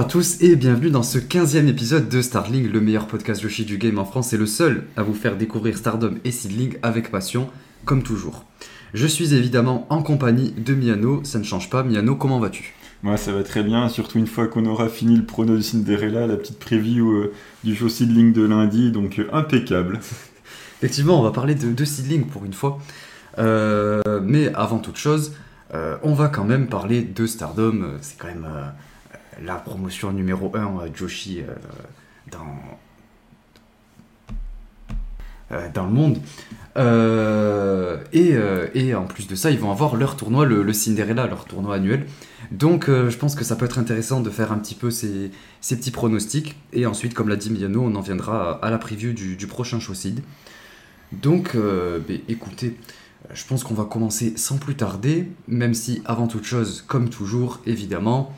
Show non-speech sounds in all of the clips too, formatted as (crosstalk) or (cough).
Bonjour à tous et bienvenue dans ce 15e épisode de Starling, le meilleur podcast Yoshi du game en France et le seul à vous faire découvrir Stardom et Seedling avec passion, comme toujours. Je suis évidemment en compagnie de Miano, ça ne change pas. Miano, comment vas-tu? Moi ça va très bien, surtout une fois qu'on aura fini le prono de Cinderella, la petite preview euh, du show Seedling de lundi, donc euh, impeccable. (laughs) Effectivement, on va parler de, de Seedling pour une fois. Euh, mais avant toute chose, on va quand même parler de Stardom. C'est quand même la promotion numéro 1 euh, Joshi euh, dans, euh, dans le monde. Et, en plus de ça, ils vont avoir leur tournoi, le, Cinderella, leur tournoi annuel. Donc je pense que ça peut être intéressant de faire un petit peu ces, ces petits pronostics. Et ensuite, comme l'a dit Miano, on en viendra à, la preview du, prochain Showseed. Donc ben, écoutez, je pense qu'on va commencer sans plus tarder, même si avant toute chose, comme toujours, évidemment,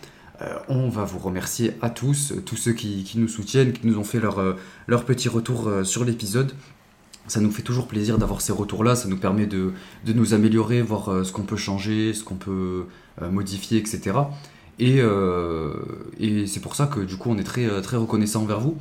on va vous remercier à tous, euh, tous ceux qui, nous soutiennent, qui nous ont fait leur, euh, petit retour euh, sur l'épisode. Ça nous fait toujours plaisir d'avoir ces retours-là, ça nous permet de, nous améliorer, voir euh, ce qu'on peut changer, ce qu'on peut euh, modifier, etc. Et, euh, c'est pour ça que du coup on est très, euh, très reconnaissant envers vous.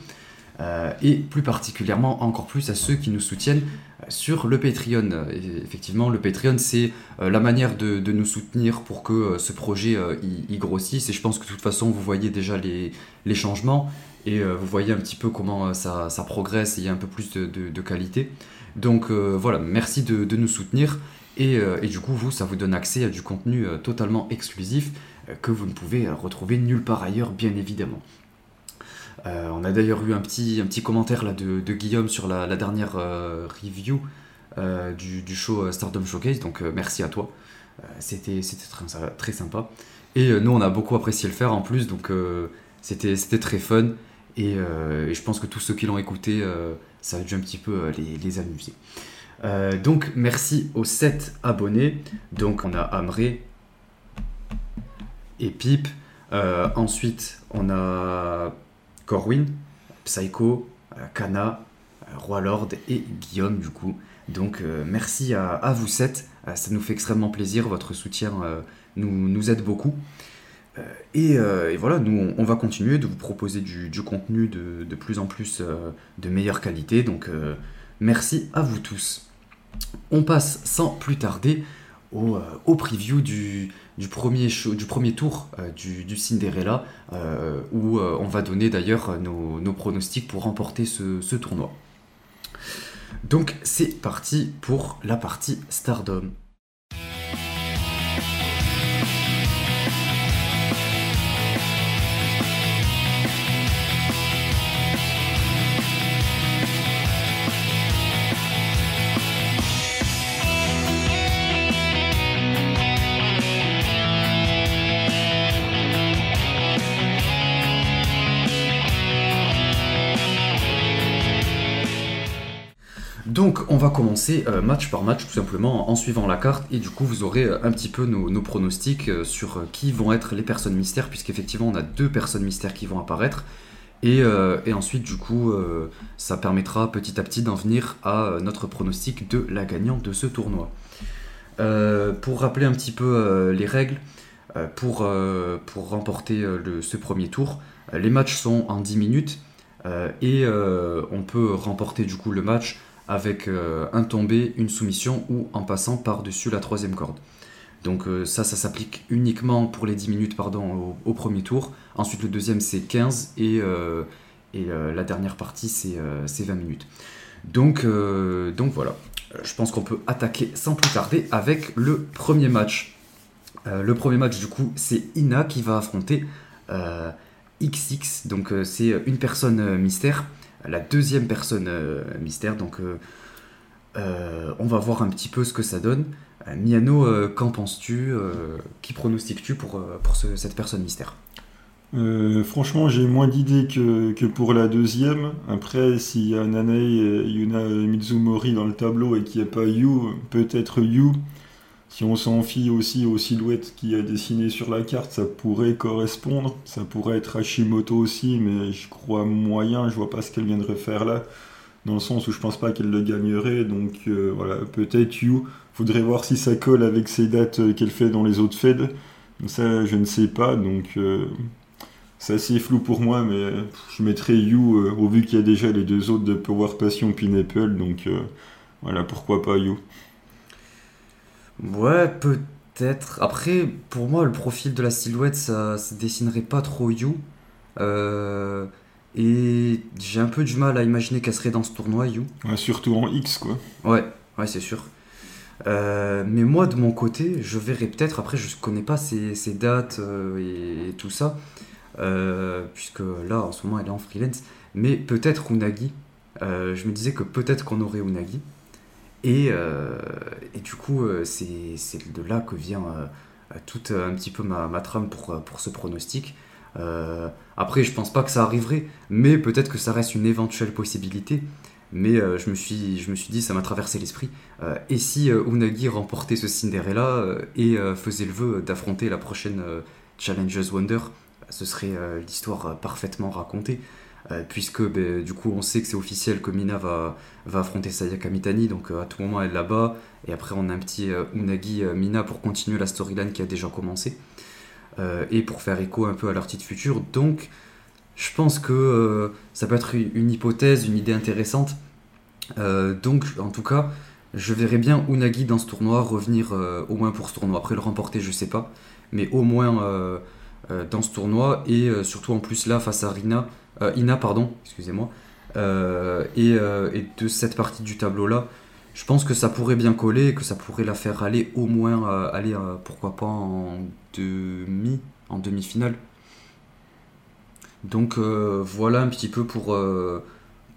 Euh, et plus particulièrement encore plus à ceux qui nous soutiennent euh, sur le Patreon. Et effectivement, le Patreon, c'est euh, la manière de, nous soutenir pour que euh, ce projet euh, il grossisse. Et je pense que de toute façon, vous voyez déjà les, changements et euh, vous voyez un petit peu comment euh, ça, progresse et il y a un peu plus de, qualité. Donc euh, voilà, merci de, nous soutenir. Et, euh, du coup, vous, ça vous donne accès à du contenu euh, totalement exclusif euh, que vous ne pouvez euh, retrouver nulle part ailleurs, bien évidemment. Euh, on a d'ailleurs eu un petit, commentaire de, Guillaume sur la, dernière euh, review euh, du, show Stardom Showcase, donc merci à toi. C'était très, très sympa. Et nous, on a beaucoup apprécié le faire en plus, donc c'était très fun. Et, je pense que tous ceux qui l'ont écouté, ça a dû un petit peu les, les amuser. Donc merci aux 7 abonnés. Donc on a Amré et Pip. Euh, ensuite on a Corwin, Psycho, euh, Kana, euh, Roi Lord et Guillaume du coup. Donc euh, merci à, vous 7. ça nous fait extrêmement plaisir. Votre soutien nous, nous aide beaucoup. Et, voilà, nous on, va continuer de vous proposer du, contenu de, plus en plus de meilleure qualité. Donc merci à vous tous. On passe sans plus tarder au, euh, au preview du, premier tour euh, du, Cinderella, euh, où on va donner d'ailleurs nos, nos pronostics pour remporter ce, ce tournoi. Donc c'est parti pour la partie Stardom. Donc on va commencer euh, match par match tout simplement en suivant la carte et du coup vous aurez euh, un petit peu nos, nos pronostics euh, sur qui vont être les personnes mystères puisqu'effectivement on a deux personnes mystères qui vont apparaître et, ensuite du coup ça permettra petit à petit d'en venir à notre pronostic de la gagnante de ce tournoi. Pour rappeler un petit peu les règles, pour, remporter ce premier tour, les matchs sont en 10 minutes et on peut remporter du coup le match avec euh, un tombé, une soumission ou en passant par-dessus la troisième corde. Donc euh, ça, ça s'applique uniquement pour les 10 minutes pardon, au, premier tour. Ensuite le deuxième c'est 15 et, euh, la dernière partie c'est euh, c'est 20 minutes. Donc, donc voilà, je pense qu'on peut attaquer sans plus tarder avec le premier match. Le premier match du coup c'est Ina qui va affronter XX, donc c'est une personne mystère la deuxième personne euh, mystère. Donc, euh, euh, on va voir un petit peu ce que ça donne. Miano, qu'en penses-tu Qui pronostiques-tu pour, pour ce- cette personne mystère? Franchement, j'ai moins d'idées que, que pour la deuxième. Après, s'il y a Nanae et Yuna Mizumori dans le tableau et qu'il n'y a pas Yu, peut-être Yu. Si on s'en fie aussi aux silhouettes qu'il y a dessinées sur la carte, ça pourrait correspondre. Ça pourrait être Hashimoto aussi, mais je crois moyen, je vois pas ce qu'elle viendrait faire là. Dans le sens où je pense pas qu'elle le gagnerait. Donc euh, voilà, peut-être Yu. Faudrait voir si ça colle avec ces dates euh, qu'elle fait dans les autres feds. Ça, je ne sais pas. Donc. euh, c'est assez flou pour moi, mais je mettrais You au vu qu'il y a déjà les deux autres de Power Passion Pineapple, donc voilà, pourquoi pas You. Ouais, peut-être. Après, pour moi, le profil de la silhouette, ça se dessinerait pas trop You. Euh, et j'ai un peu du mal à imaginer qu'elle serait dans ce tournoi, You. Ouais, surtout en X, quoi. Ouais, ouais, c'est sûr. Euh, mais moi, de mon côté, je verrais peut-être, après, je connais pas ses, dates euh, et, tout ça, puisque là, en ce moment, elle est en freelance, mais peut-être Unagi. je me disais que peut-être qu'on aurait Unagi. Et, euh, et du coup, euh, c'est de là que vient euh, toute un petit peu ma, ma trame pour, pour ce pronostic. après, je pense pas que ça arriverait, mais peut-être que ça reste une éventuelle possibilité. Mais je, me suis, je me suis dit, ça m'a traversé l'esprit. et si Unagi remportait ce Cinderella et faisait le vœu d'affronter la prochaine Challengers Wonder, ce serait l'histoire parfaitement racontée. Euh, puisque ben, du coup on sait que c'est officiel que Mina va, va affronter Sayaka Mitani, donc euh, à tout moment elle là-bas, et après on a un petit euh, Unagi Mina pour continuer la storyline qui a déjà commencé, et pour faire écho un peu à leur titre futur, donc je pense que ça peut être une hypothèse, une idée intéressante, donc en tout cas je verrais bien Unagi dans ce tournoi revenir au moins pour ce tournoi, après le remporter je sais pas, mais au moins dans ce tournoi, et surtout en plus là face à Rina, Ina, pardon, excusez-moi, euh, euh, et, de cette partie du tableau-là, je pense que ça pourrait bien coller que ça pourrait la faire aller au moins, aller pourquoi pas en demi, en demi-finale. Donc voilà un petit peu pour,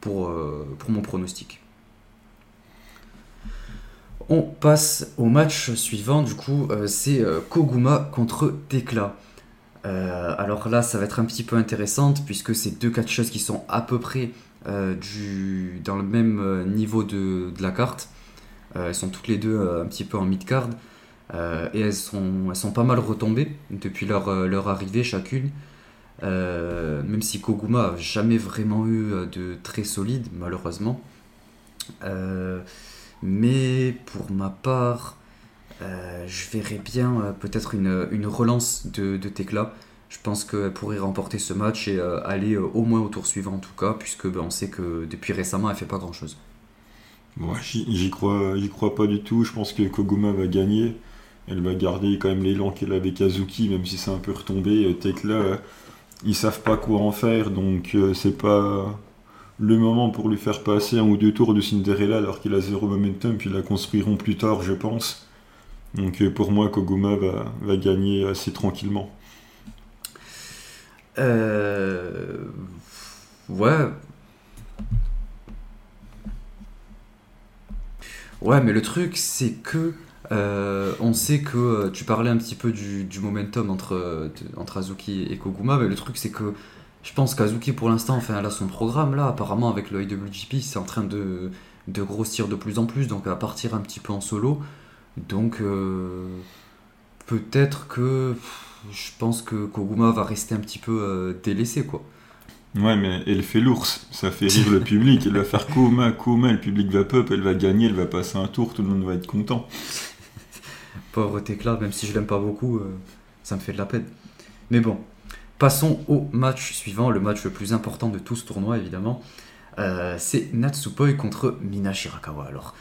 pour, pour mon pronostic. On passe au match suivant, du coup, c'est Koguma contre Tekla. Euh, alors là, ça va être un petit peu intéressante puisque c'est deux catcheuses qui sont à peu près euh, dans le même euh, niveau de, la carte. elles sont toutes les deux un petit peu en mid-card et elles sont, sont pas mal retombées depuis leur, leur arrivée chacune. même si Koguma n'a jamais vraiment eu de très solide, malheureusement. mais pour ma part, je verrais bien euh, peut-être une, relance de, de Tekla. Je pense qu'elle pourrait remporter ce match et euh, aller au moins au tour suivant en tout cas, puisque ben, on sait que depuis récemment elle fait pas grand-chose. Moi, j'y crois, crois pas du tout. Je pense que Koguma va gagner. Elle va garder quand même l'élan qu'elle avait Kazuki, même si c'est un peu retombé. Tekla, ils savent pas quoi en faire, donc c'est pas le moment pour lui faire passer un ou deux tours de Cinderella alors qu'il a zéro momentum, puis la construiront plus tard, je pense. Donc euh, pour moi, Koguma va, gagner assez tranquillement. Euh... Ouais. Ouais, mais le truc, c'est que euh, on sait que euh, tu parlais un petit peu du, momentum entre, entre Azuki et Koguma, mais le truc, c'est que je pense qu'Azuki, pour l'instant, enfin, elle a son programme là. Apparemment, avec le IWGP, c'est en train de, de grossir de plus en plus, donc va partir un petit peu en solo. Donc euh, peut-être que je pense que Koguma va rester un petit peu euh, délaissé quoi. Ouais, mais elle fait l'ours, ça fait rire le public. Elle va faire Koma, Koma, le public va pop, elle va gagner, elle va passer un tour, tout le monde va être content. (laughs) Pauvre Tekla, même si je l'aime pas beaucoup, euh, ça me fait de la peine. Mais bon, passons au match suivant, le match le plus important de tout ce tournoi évidemment. c'est Natsupoi contre Mina Shirakawa. Alors,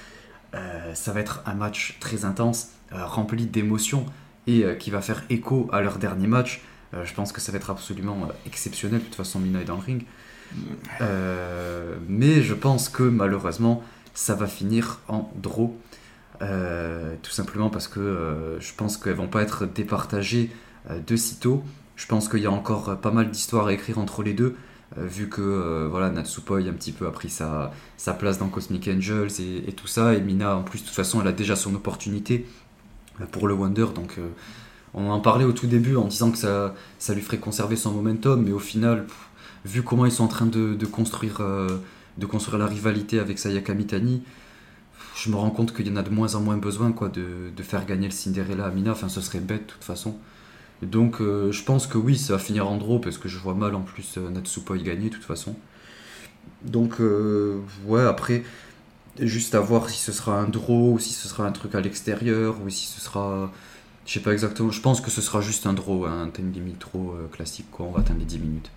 euh, ça va être un match très intense, euh, rempli d'émotions et euh, qui va faire écho à leur dernier match. je pense que ça va être absolument exceptionnel. De toute façon, Mina est dans le ring. mais je pense que malheureusement, ça va finir en draw. tout simplement parce que je pense qu'elles vont pas être départagées de sitôt. Je pense qu'il y a encore pas mal d'histoires à écrire entre les deux. Euh, vu que euh, voilà, Natsupoi un petit peu a pris sa, sa place dans Cosmic Angels et, tout ça, et Mina en plus de toute façon elle a déjà son opportunité euh, pour le Wonder, donc on en parlait au tout début en disant que ça, ça lui ferait conserver son momentum, mais au final, vu comment ils sont en train de, construire, de construire la rivalité avec Sayaka Mitani, je me rends compte qu'il y en a de moins en moins besoin quoi, de, de faire gagner le Cinderella à Mina, enfin ce serait bête de toute façon. Donc euh, je pense que oui, ça va finir en draw parce que je vois mal en plus euh, Natsupoi gagner de toute façon. Donc euh, ouais, après, juste à voir si ce sera un draw ou si ce sera un truc à l'extérieur ou si ce sera Je sais pas exactement, je pense que ce sera juste un draw, un time limit draw classique, quoi. on va atteindre les 10 minutes.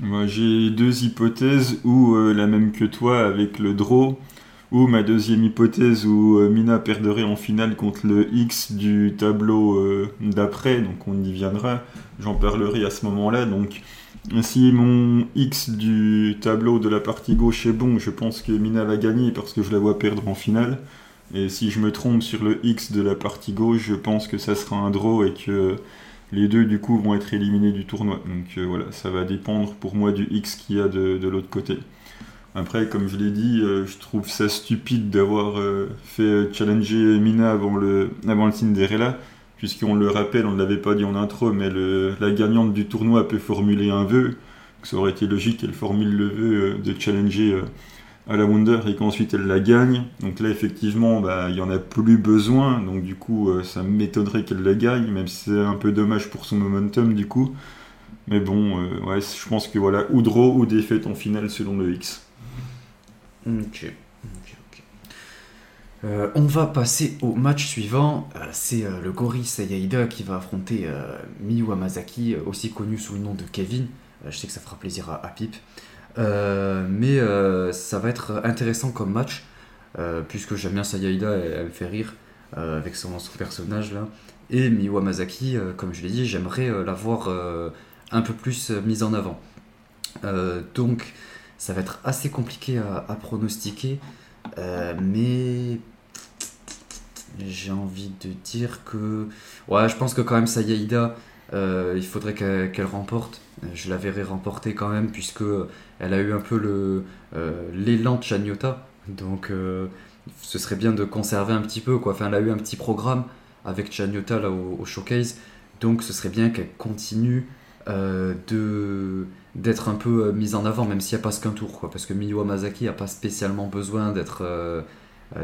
Moi j'ai deux hypothèses, ou la même que toi avec le draw, ou ma deuxième hypothèse où Mina perdrait en finale contre le X du tableau d'après, donc on y viendra, j'en parlerai à ce moment-là. Donc si mon X du tableau de la partie gauche est bon, je pense que Mina va gagner parce que je la vois perdre en finale. Et si je me trompe sur le X de la partie gauche, je pense que ça sera un draw et que les deux du coup vont être éliminés du tournoi. Donc euh, voilà, ça va dépendre pour moi du X qu'il y a de, l'autre côté. Après, comme je l'ai dit, euh, je trouve ça stupide d'avoir euh, fait challenger Mina avant le, avant le Cinderella puisqu'on le rappelle, on ne l'avait pas dit en intro, mais la gagnante du tournoi peut formuler un vœu. Ça aurait été logique qu'elle formule le vœu euh, de challenger euh, à la Wonder et qu'ensuite elle la gagne. Donc là, effectivement, bah, il n'y en a plus besoin. Donc du coup, euh, ça m'étonnerait qu'elle la gagne, même si c'est un peu dommage pour son momentum du coup. Mais bon, ouais, je pense que voilà, ou draw ou défaite en finale selon le X. Ok. Euh, on va passer au match suivant. Euh, c'est euh, le Gori Sayaida qui va affronter Miyu Amazaki, aussi connu sous le nom de Kevin. je sais que ça fera plaisir à, Pip. mais ça va être intéressant comme match, puisque j'aime bien Sayaida, elle, me fait rire avec son, personnage là. Et Miyu Amazaki, comme je l'ai dit, j'aimerais l'avoir un peu plus mise en avant. donc ça va être assez compliqué à pronostiquer. mais j'ai envie de dire que. Ouais, je pense que quand même, Sayaida, euh, il faudrait qu'elle remporte. Je la verrai remporter quand même, puisque elle a eu un peu euh, l'élan de Chanyota. Donc, euh, ce serait bien de conserver un petit peu. Quoi. Enfin, elle a eu un petit programme avec Chanyota là, au, showcase. Donc, ce serait bien qu'elle continue de d'être un peu mise en avant, même s'il n'y a pas qu'un tour. Parce que Miyu Amazaki n'a pas spécialement besoin d'être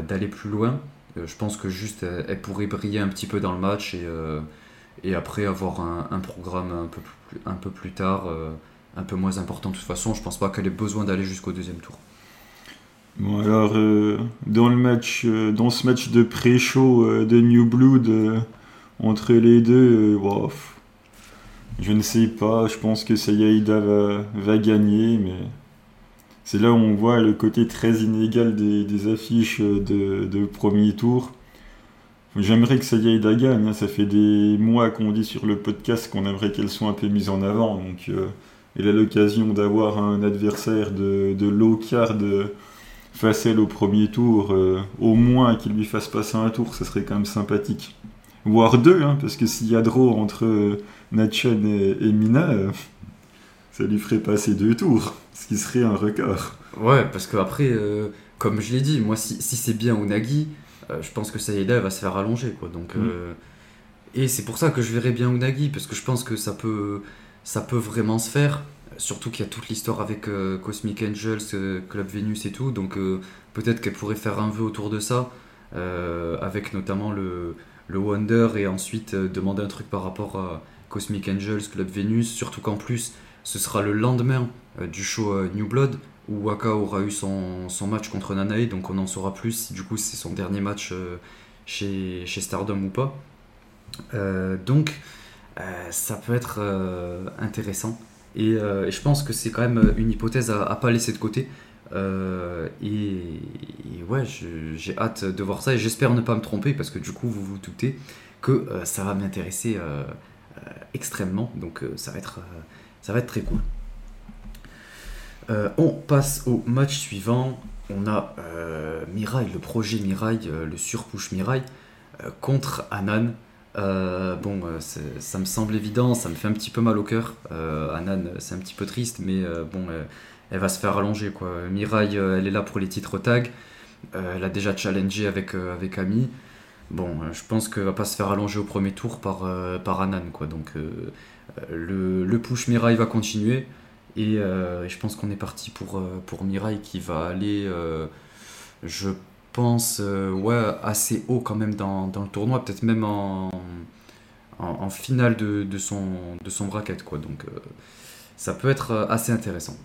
d'aller plus loin. Euh, je pense que juste elle, pourrait briller un petit peu dans le match et, euh, et après avoir un, programme un peu plus, un peu plus tard, euh, un peu moins important de toute façon. Je pense pas qu'elle ait besoin d'aller jusqu'au deuxième tour. Bon alors dans le match, dans ce match de pré-show de New Blood entre les deux, je ne sais pas. Je pense que Sayaida va, gagner, mais c'est là où on voit le côté très inégal des, affiches de, premier tour. J'aimerais que Sayaida gagne, hein. ça fait des mois qu'on dit sur le podcast qu'on aimerait qu'elle soit un peu mise en avant. Donc, euh, elle a l'occasion d'avoir un adversaire de, de low card face à elle au premier tour, euh, au moins qu'il lui fasse passer un tour, ça serait quand même sympathique. Voire deux, hein, parce que s'il y a draw entre euh, et, Mina, ça lui ferait passer deux tours, ce qui serait un record. Ouais, parce que après, euh, comme je l'ai dit, moi, si, si c'est bien Unagi, euh, je pense que Saïda va se faire allonger, quoi. Donc, mm. euh, et c'est pour ça que je verrais bien Unagi, parce que je pense que ça peut, ça peut vraiment se faire. Surtout qu'il y a toute l'histoire avec Cosmic Angels, Club Venus et tout, donc peut-être qu'elle pourrait faire un vœu autour de ça, avec notamment le, le Wonder, et ensuite demander un truc par rapport à Cosmic Angels, Club Venus, surtout qu'en plus, ce sera le lendemain euh, du show euh, New Blood où Waka aura eu son, match contre Nanae, donc on en saura plus si du coup c'est son dernier match euh, chez, chez Stardom ou pas. donc ça peut être intéressant. Et, je pense que c'est quand même une hypothèse à, à pas laisser de côté. Et, ouais, j'ai hâte de voir ça et j'espère ne pas me tromper parce que du coup, vous vous doutez que ça va m'intéresser extrêmement. Donc ça va être ça va être très cool. Euh, on passe au match suivant. On a euh, Mirai, le projet Mirai, euh, le surpush Mirai, contre Anan. bon, ça me semble évident, ça me fait un petit peu mal au cœur. Anan, c'est un petit peu triste, mais bon, elle va se faire allonger. Quoi. Mirai, elle est là pour les titres tag. elle a déjà challengé avec, avec Ami. Bon, je pense qu'elle va pas se faire allonger au premier tour par, par Anan. Quoi. Donc, le, push Mirai va continuer. Et euh, je pense qu'on est parti pour, euh, pour Mirai qui va aller, euh, je pense, ouais, assez haut quand même dans, le tournoi, peut-être même en, finale de, son, de son bracket. Quoi. Donc ça peut être assez intéressant.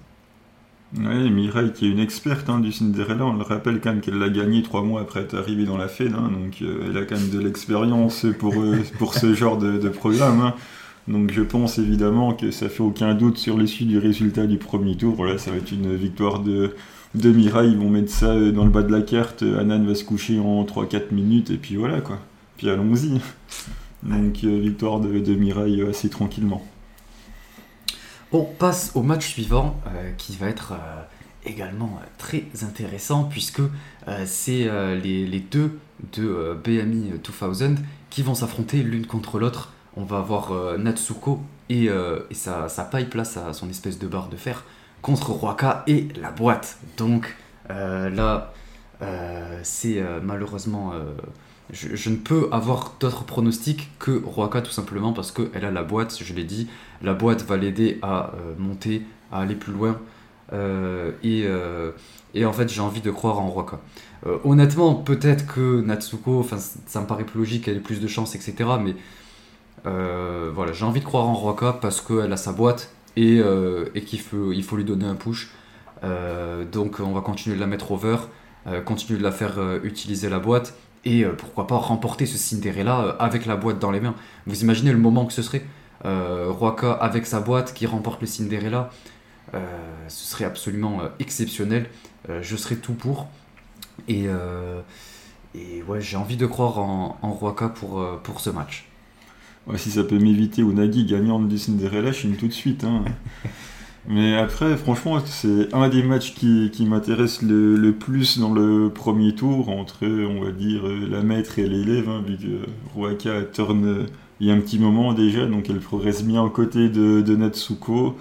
Oui, Mirai qui est une experte hein, du Cinderella, on le rappelle quand même qu'elle l'a gagné trois mois après être arrivée dans la Fed, hein, donc euh, elle a quand même de l'expérience pour, euh, (laughs) pour ce genre de, programme. Hein. Donc je pense évidemment que ça fait aucun doute sur l'issue du résultat du premier tour. Voilà, ça va être une victoire de, de Mirai, ils vont mettre ça euh, dans le bas de la carte, Anan va se coucher en 3-4 minutes et puis voilà quoi. Puis allons-y. Donc victoire de, de Mirai assez tranquillement. On passe au match suivant euh, qui va être euh, également euh, très intéressant puisque c'est les, deux de BMI 2000 qui vont s'affronter l'une contre l'autre. On va avoir Natsuko et, sa, sa, pipe là, son espèce de barre de fer contre Roaka et la boîte. Donc là, c'est malheureusement je, ne peux avoir d'autres pronostics que Roaka tout simplement parce qu'elle a la boîte, je l'ai dit. La boîte va l'aider à euh, monter, à aller plus loin. Euh, euh, et, en fait, j'ai envie de croire en Roaka. honnêtement, peut-être que Natsuko, ça me paraît plus logique, elle ait plus de chance, etc. Mais voilà, j'ai envie de croire en Roaka parce qu'elle a sa boîte et, qu'il faut, lui donner un push. donc on va continuer de la mettre over, continuer de la faire utiliser la boîte et euh, pourquoi pas remporter ce Cinderella euh, avec la boîte dans les mains. Vous imaginez le moment que ce serait euh, Roaka avec sa boîte qui remporte le Cinderella ce serait absolument exceptionnel. je serais tout pour. Et, et ouais, j'ai envie de croire en, en Roaka pour, pour ce match. Ouais, si ça peut m'éviter Unagi gagnant du Cinderella, je suis tout de suite. Hein. (laughs) Mais après, franchement, c'est un des matchs qui, m'intéresse le, plus dans le premier tour, entre, on va dire, la maître et l'élève, hein, vu que Ruaka tourne il y a un petit moment déjà, donc elle progresse bien aux côtés de, de Natsuko.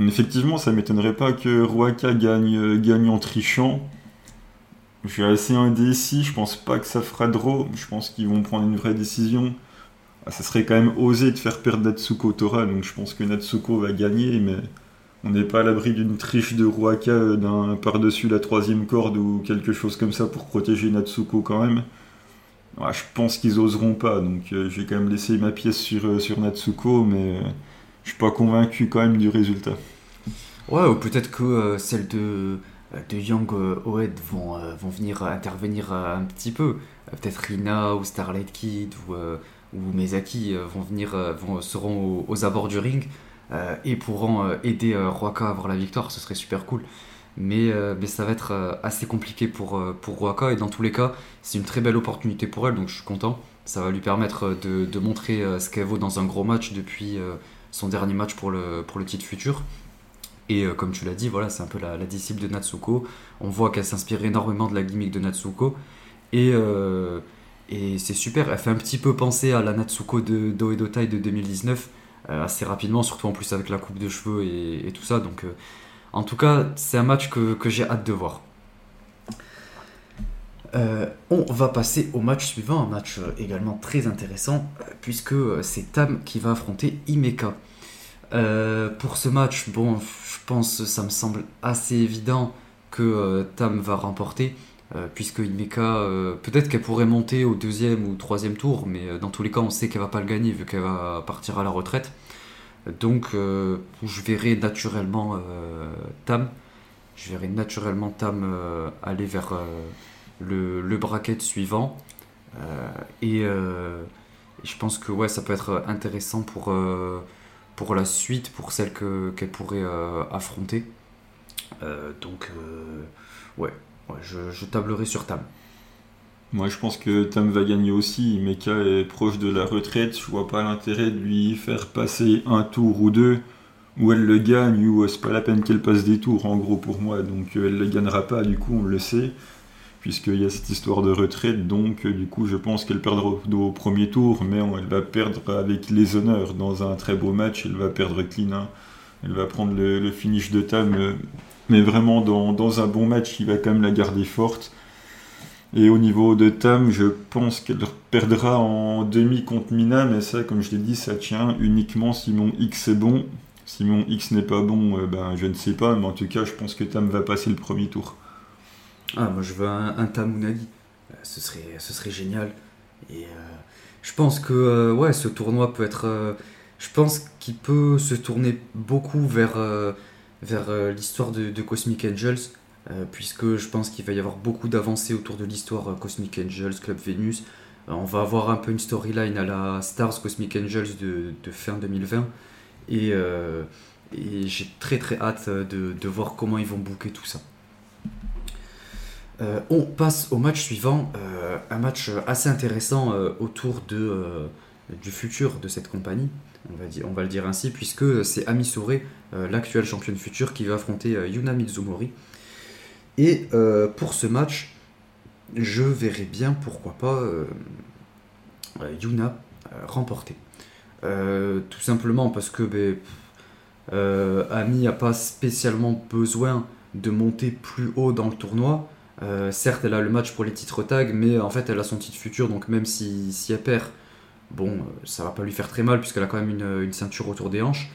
Effectivement, ça m'étonnerait pas que Ruaka gagne, gagne en trichant. Je suis assez indécis, je pense pas que ça fera draw, je pense qu'ils vont prendre une vraie décision. Ah, ça serait quand même osé de faire perdre Natsuko Tora, donc je pense que Natsuko va gagner, mais on n'est pas à l'abri d'une triche de Ruaka euh, par-dessus la troisième corde ou quelque chose comme ça pour protéger Natsuko quand même. je pense qu'ils oseront pas, donc euh, j'ai quand même laissé ma pièce sur, euh, Natsuko, mais je suis pas convaincu quand même du résultat. Ouais, ou peut-être que celles de, de Young Oed vont, vont venir intervenir un petit peu. peut-être Rina ou Starlight Kid ou où Mezaki euh, vont venir, euh, vont, seront aux, abords du ring euh, et pourront aider Roaka à avoir la victoire, ce serait super cool. Mais, mais ça va être assez compliqué pour, pour Roaka et dans tous les cas, c'est une très belle opportunité pour elle, donc je suis content. Ça va lui permettre de, de montrer ce qu'elle vaut dans un gros match depuis son dernier match pour le, pour le titre futur. Et comme tu l'as dit, voilà, c'est un peu la, la, disciple de Natsuko. On voit qu'elle s'inspire énormément de la gimmick de Natsuko. Et, et c'est super, elle fait un petit peu penser à la Natsuko de Doedotai de 2019, euh, assez rapidement, surtout en plus avec la coupe de cheveux et, tout ça. Donc, euh, en tout cas, c'est un match que, j'ai hâte de voir. Euh, on va passer au match suivant, un match également très intéressant, puisque c'est Tam qui va affronter Imeka. pour ce match, bon, je pense, ça me semble assez évident que Tam va remporter. Euh, puisque Imeka, euh, peut-être qu'elle pourrait monter au deuxième ou troisième tour, mais euh, dans tous les cas, on sait qu'elle va pas le gagner vu qu'elle va partir à la retraite. Donc, je verrai naturellement Tam. Je verrai naturellement Tam aller vers le, le, bracket suivant. Et, je pense que ouais, ça peut être intéressant pour, pour la suite, pour celle qu'elle pourrait affronter. donc, ouais, je, tablerai sur Tam. Moi, je pense que Tam va gagner aussi. Meka est proche de la retraite. Je vois pas l'intérêt de lui faire passer un tour ou deux où elle le gagne ou c'est pas la peine qu'elle passe des tours, en gros, pour moi. Donc, euh, elle le gagnera pas, du coup, on le sait, puisqu'il y a cette histoire de retraite. Donc, euh, du coup, je pense qu'elle perdra au, premier tour, mais elle va perdre avec les honneurs dans un très beau match. Elle va perdre clean. Hein. Elle va prendre le, finish de Tam. Euh, mais vraiment dans, un bon match, il va quand même la garder forte. Et au niveau de Tam, je pense qu'elle perdra en demi contre Mina, mais ça, comme je l'ai dit, ça tient uniquement si mon X est bon. Si mon X n'est pas bon, euh, ben, je ne sais pas, mais en tout cas, je pense que Tam va passer le premier tour. Ah, moi je veux un, Tam Unagi. Euh, ce serait, ce serait génial. Et euh, je pense que ouais, ce tournoi peut être. je pense qu'il peut se tourner beaucoup vers vers l'histoire de, Cosmic Angels, puisque je pense qu'il va y avoir beaucoup d'avancées autour de l'histoire Cosmic Angels, Club Venus. on va avoir un peu une storyline à la Stars Cosmic Angels de, de fin 2020. Et, j'ai très très hâte de, voir comment ils vont booker tout ça. Euh, on passe au match suivant, euh, un match assez intéressant euh, autour du futur de cette compagnie, on va, le dire ainsi, puisque c'est Ami l'actuelle championne future, qui va affronter Yuna Mizumori. Et pour ce match, je verrai bien pourquoi pas Yuna remporter. tout simplement parce que ben, Ami n'a pas spécialement besoin de monter plus haut dans le tournoi. Euh, certes, elle a le match pour les titres tag, mais en fait, elle a son titre futur, donc même si, si elle perd, bon, euh, ça va pas lui faire très mal, puisqu'elle a quand même une, ceinture autour des hanches.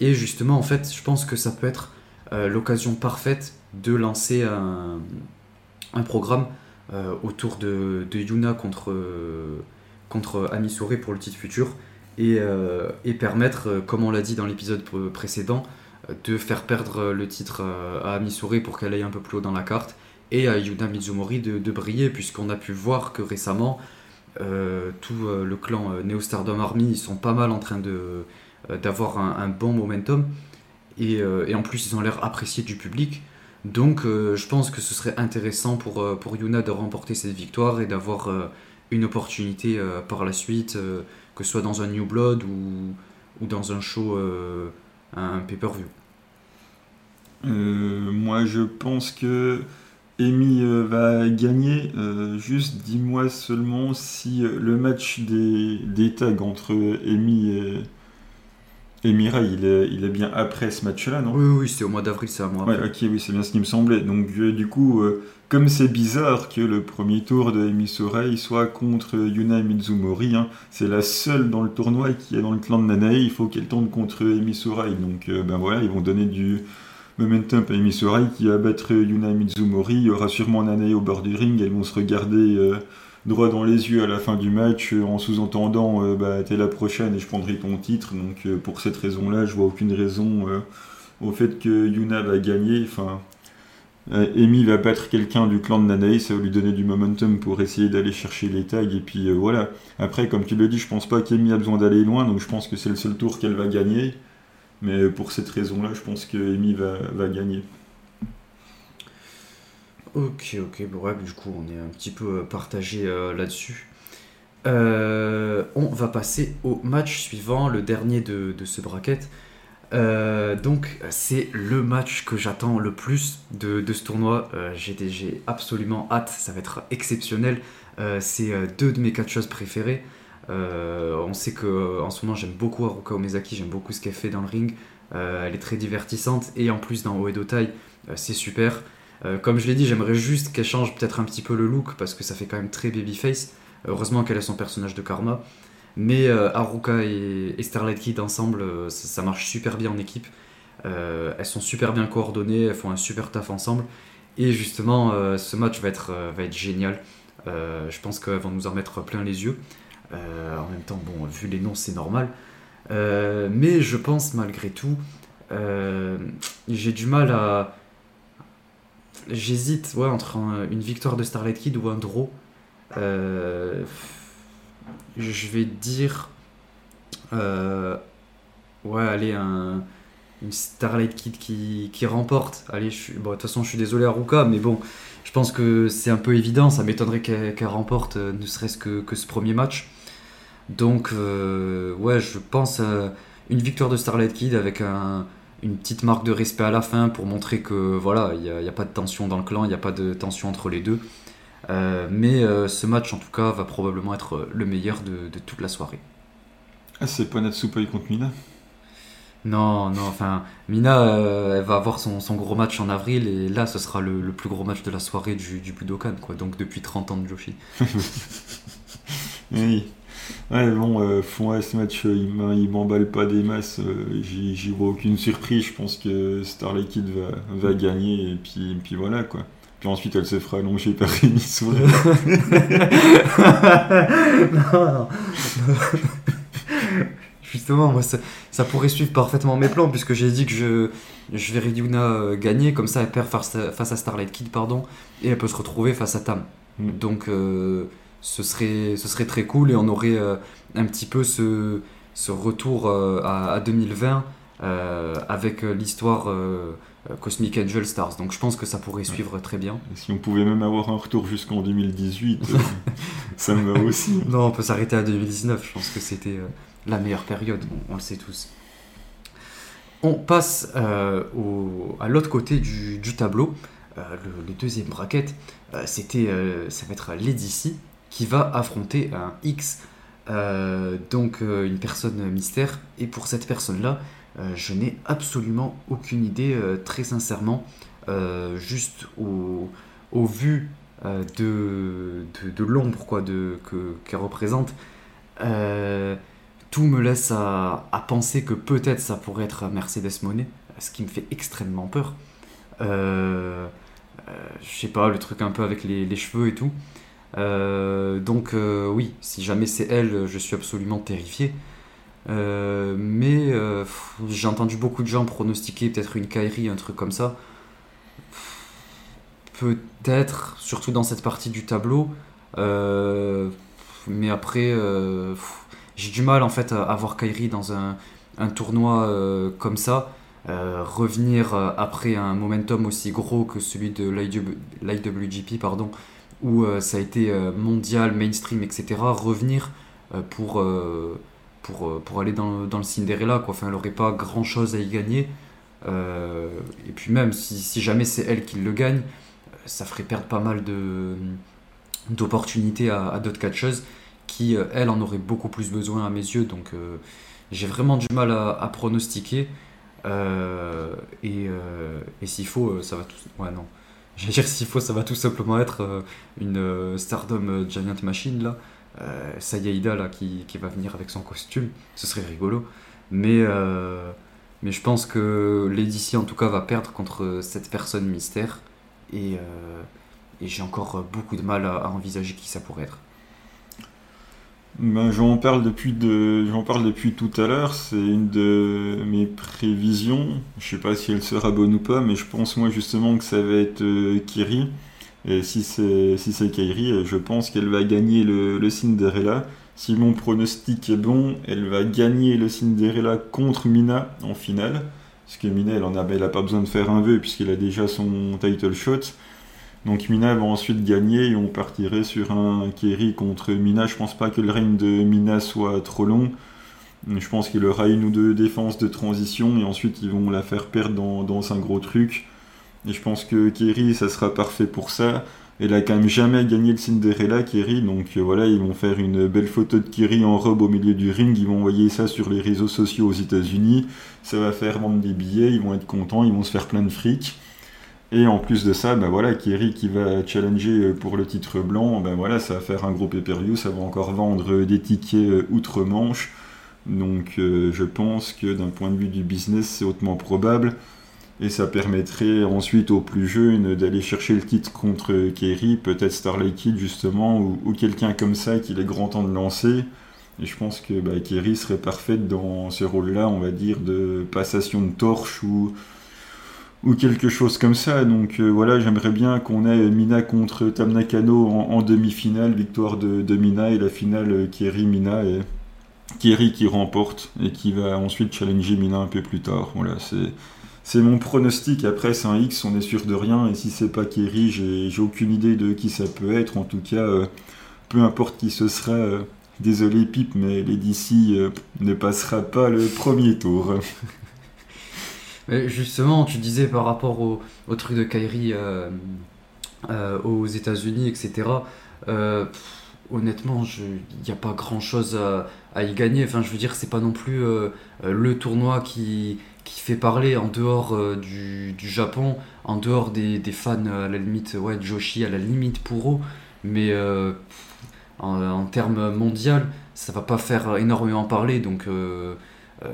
Et justement, en fait, je pense que ça peut être euh, l'occasion parfaite de lancer un, un programme autour de, de, Yuna contre, contre Amisore pour le titre futur, et, et permettre, comme on l'a dit dans l'épisode précédent, de faire perdre le titre à Amisore pour qu'elle aille un peu plus haut dans la carte et à Yuna Mizumori de, briller, puisqu'on a pu voir que récemment, euh, tout euh, le clan euh, Neo Stardom Army, ils sont pas mal en train de, d'avoir un, bon momentum, et, en plus ils ont l'air appréciés du public. Donc je pense que ce serait intéressant pour, pour Yuna de remporter cette victoire et d'avoir une opportunité par la suite, que ce soit dans un New Blood ou, ou dans un show, un pay-per-view. moi je pense que Amy euh, va gagner. Euh, juste dis-moi seulement si euh, le match des, des tags entre Amy et, et il est, il est bien après ce match-là, non? Oui, oui, c'est au mois d'avril, c'est mois ouais, ok, oui, c'est bien ce qui me semblait. Donc, du coup, comme c'est bizarre que le premier tour de Amy Sorei soit contre Yuna Mizumori, hein, c'est la seule dans le tournoi qui est dans le clan de Nanae, il faut qu'elle tombe contre Amy Sorei. Donc, ben voilà, ils vont donner du Momentum et Missouri qui va battre Yuna Mizumori. Il y aura sûrement Nanae au bord du ring. Elles vont se regarder euh, droit dans les yeux à la fin du match euh, en sous-entendant euh, bah, T'es la prochaine et je prendrai ton titre. Donc pour cette raison-là, je vois aucune raison au fait que Yuna va gagner. Enfin, Amy va battre quelqu'un du clan de Nanae, ça va lui donner du momentum pour essayer d'aller chercher les tags, et puis voilà. Après, comme tu le dis, je pense pas qu'Amy a besoin d'aller loin, donc je pense que c'est le seul tour qu'elle va gagner. Mais pour cette raison-là, je pense que Amy va, gagner. Ok, ok, bon, du coup, on est un petit peu partagé euh, là-dessus. Euh, on va passer au match suivant, le dernier de, ce bracket. Euh, donc, c'est le match que j'attends le plus de, ce tournoi. J'ai absolument hâte, ça va être exceptionnel. c'est deux de mes catcheuses préférées. Euh, on sait que en ce moment j'aime beaucoup Haruka Omezaki, j'aime beaucoup ce qu'elle fait dans le ring. Euh, elle est très divertissante et en plus dans Oedo Tai, euh, c'est super. comme je l'ai dit, j'aimerais juste qu'elle change peut-être un petit peu le look parce que ça fait quand même très babyface. Heureusement qu'elle a son personnage de karma. Mais Haruka et, Starlight Kid ensemble, ça, marche super bien en équipe. elles sont super bien coordonnées, elles font un super taf ensemble. Et justement, ce match va être génial. je pense qu'elles vont nous en mettre plein les yeux. Euh, en même temps, bon, vu les noms, c'est normal. Euh, mais je pense malgré tout, euh, j'ai du mal à. J'hésite ouais, entre une victoire de Starlight Kid ou un draw. je vais dire. ouais, allez, un, une Starlight Kid qui, qui remporte. Allez, bon, de toute façon, je suis désolé à Ruka, mais bon, je pense que c'est un peu évident. Ça m'étonnerait qu'elle remporte ne serait-ce que, que, ce premier match. Donc, euh, ouais, je pense à une victoire de Starlight Kid avec une petite marque de respect à la fin pour montrer que voilà, il n'y a, pas de tension dans le clan, il n'y a pas de tension entre les deux. Euh, mais euh, ce match, en tout cas, va probablement être le meilleur de, toute la soirée. Ah, c'est pas Natsupoi contre Mina? Non, non, enfin, Mina, elle va avoir son, gros match en avril et là, ce sera le, plus gros match de la soirée du, du Budokan, quoi. Donc, depuis 30 ans de Joshi. (laughs) oui. Ouais, bon, euh, font, ce match, euh, il m'emballe pas des masses. Euh, j'y vois aucune surprise. Je pense que Starlight Kid va, va gagner. Et puis, puis voilà, quoi. Puis ensuite, elle se fera allonger par (laughs) Rémi Souré. non, non. Justement, moi, ça, pourrait suivre parfaitement mes plans, puisque j'ai dit que je, je verrais Yuna euh, gagner, comme ça elle perd face à, face à Starlight Kid, pardon, et elle peut se retrouver face à Tam. Mm. Donc, euh, ce, serait, ce serait très cool, et on aurait euh, un petit peu ce, ce retour à, à, 2020 avec l'histoire Cosmic Angel Stars. Donc, je pense que ça pourrait suivre très bien. si on pouvait même avoir un retour jusqu'en 2018, (laughs) ça me va aussi. Non, on peut s'arrêter à 2019, je pense que c'était la meilleure période, on, le sait tous. On passe euh, à l'autre côté du, tableau. Euh, le, deuxième bracket, euh, c'était, ça va être Lady qui va affronter un X, donc une personne mystère. Et pour cette personne-là, je n'ai absolument aucune idée, très sincèrement, juste au, vu de, de, l'ombre quoi, de, qu'elle représente tout me laisse à, penser que peut-être ça pourrait être Mercedes Monet, ce qui me fait extrêmement peur. Euh, euh, je sais pas, le truc un peu avec les, cheveux et tout. Euh, donc oui, si jamais c'est elle, je suis absolument terrifié. mais j'ai entendu beaucoup de gens pronostiquer peut-être une Kairi, un truc comme ça. Peut-être, surtout dans cette partie du tableau. mais après, j'ai du mal en fait à voir Kairi dans un, tournoi euh, comme ça. Euh, revenir euh, après un momentum aussi gros que celui de l'IWGP, pardon, où ça a été mondial, mainstream, etc. Revenir pour, pour, pour aller dans, dans, le Cinderella. Quoi. Enfin, elle n'aurait pas grand chose à y gagner. et puis même si, jamais c'est elle qui le gagne, ça ferait perdre pas mal d'opportunités à, d'autres catcheuses qui, euh, elle, en aurait beaucoup plus besoin à mes yeux. Donc, euh, j'ai vraiment du mal à, pronostiquer. Euh, et, s'il faut, ça va tout. Ouais, non. J'allais dire s'il faut, ça va tout simplement être une Stardom Giant Machine là. Sayaida là qui, qui, va venir avec son costume. Ce serait rigolo. Mais, mais je pense que Lady en tout cas va perdre contre cette personne mystère. Et, et j'ai encore beaucoup de mal à envisager qui ça pourrait être. Ben, j'en parle depuis de, j'en parle depuis tout à l'heure. C'est une de mes prévisions. Je sais pas si elle sera bonne ou pas, mais je pense moi justement que ça va être euh, Kiri. Et si c'est si c'est Kairi, je pense qu'elle va gagner le, le, Cinderella. Si mon pronostic est bon, elle va gagner le Cinderella contre Mina en finale. Parce que Mina, elle en a, elle a pas besoin de faire un vœu puisqu'elle a déjà son title shot. Donc Mina va ensuite gagner et on partirait sur un Kerry contre Mina. Je pense pas que le règne de Mina soit trop long. Je pense qu'il aura une ou deux défenses de transition et ensuite ils vont la faire perdre dans, un gros truc. Et je pense que Kerry, ça sera parfait pour ça. Elle a quand même jamais gagné le Cinderella, Kerry. Donc euh, voilà, ils vont faire une belle photo de Kerry en robe au milieu du ring. Ils vont envoyer ça sur les réseaux sociaux aux États-Unis. Ça va faire vendre des billets. Ils vont être contents. Ils vont se faire plein de fric. Et en plus de ça, ben voilà, Kerry qui va challenger euh, pour le titre blanc, ben voilà, ça va faire un gros pay-per-view, ça va encore vendre euh, des tickets euh, outre-manche. Donc je pense que d'un point de vue du business, c'est hautement probable. Et ça permettrait ensuite aux plus jeunes d'aller chercher le titre contre Kerry, peut-être Starlight Kid justement, ou, quelqu'un comme ça qu'il est grand temps de lancer. Et je pense que bah, Kerry serait parfaite dans ce rôle-là, on va dire, de passation de torche ou ou quelque chose comme ça. Donc euh, voilà, j'aimerais bien qu'on ait Mina contre Tam Nakano en, demi-finale, victoire de, Mina et la finale euh, Kiri Mina et Kiri qui remporte et qui va ensuite challenger Mina un peu plus tard. Voilà, c'est c'est mon pronostic. Après, c'est un X, on est sûr de rien. Et si c'est pas Kerry, j'ai aucune idée de qui ça peut être. En tout cas, euh, peu importe qui ce sera. désolé, Pip, mais Lady ne passera pas le premier tour. (laughs) justement, tu disais par rapport au, truc de Kyrie euh, euh, aux États-Unis, etc. Euh, honnêtement, il n'y a pas grand chose à, y gagner. Enfin, je veux dire, c'est pas non plus le tournoi qui, qui fait parler en dehors du, Japon, en dehors des, fans à la limite, ouais, Joshi à la limite pour eux. Mais en, en, termes mondial, ça va pas faire énormément parler. Donc euh,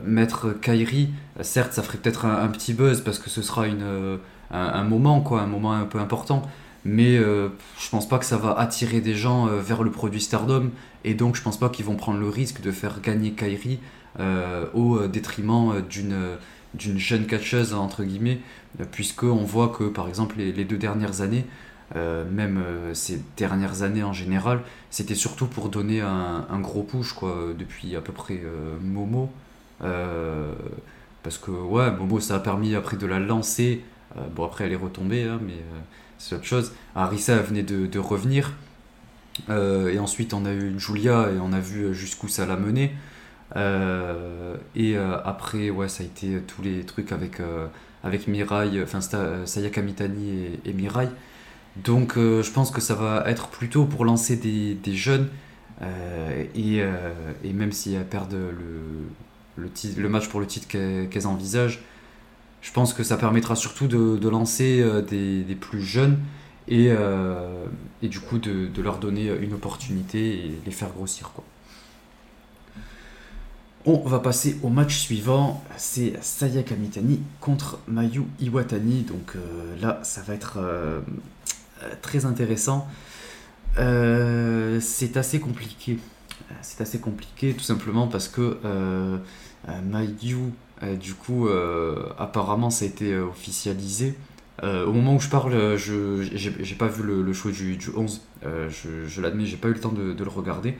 mettre Kairi, certes, ça ferait peut-être un, petit buzz parce que ce sera une, euh, un, moment, quoi, un moment un peu important. Mais euh, je pense pas que ça va attirer des gens vers le produit Stardom. Et donc, je pense pas qu'ils vont prendre le risque de faire gagner Kairi au détriment d'une d'une jeune catcheuse entre guillemets puisque on voit que par exemple les, deux dernières années même ces dernières années en général c'était surtout pour donner un, un, gros push quoi depuis à peu près Momo parce que ouais Momo ça a permis après de la lancer bon après elle est retombée hein, mais c'est autre chose. Arissa venait de, revenir. Euh, et ensuite, on a eu Julia et on a vu jusqu'où ça l'a mené. Euh, et euh, après, ouais, ça a été tous les trucs avec, avec Mirai, enfin Sayaka Mitani et, Mirai. Donc, je pense que ça va être plutôt pour lancer des, jeunes. Et, et, même si elles perdent le, le, match pour le titre qu'elles envisagent, je pense que ça permettra surtout de, lancer euh, des, plus jeunes et, euh, du coup de, leur donner une opportunité et les faire grossir. On va passer au match suivant, c'est Sayaka Mitani contre Mayu Iwatani. Donc euh, là, ça va être très intéressant. c'est assez compliqué. C'est assez compliqué tout simplement parce que Mayu euh, du coup, euh, apparemment, ça a été euh, officialisé. au moment où je parle, je j'ai pas vu le, show du, 11, je, je l'admets, j'ai pas eu le temps de, le regarder,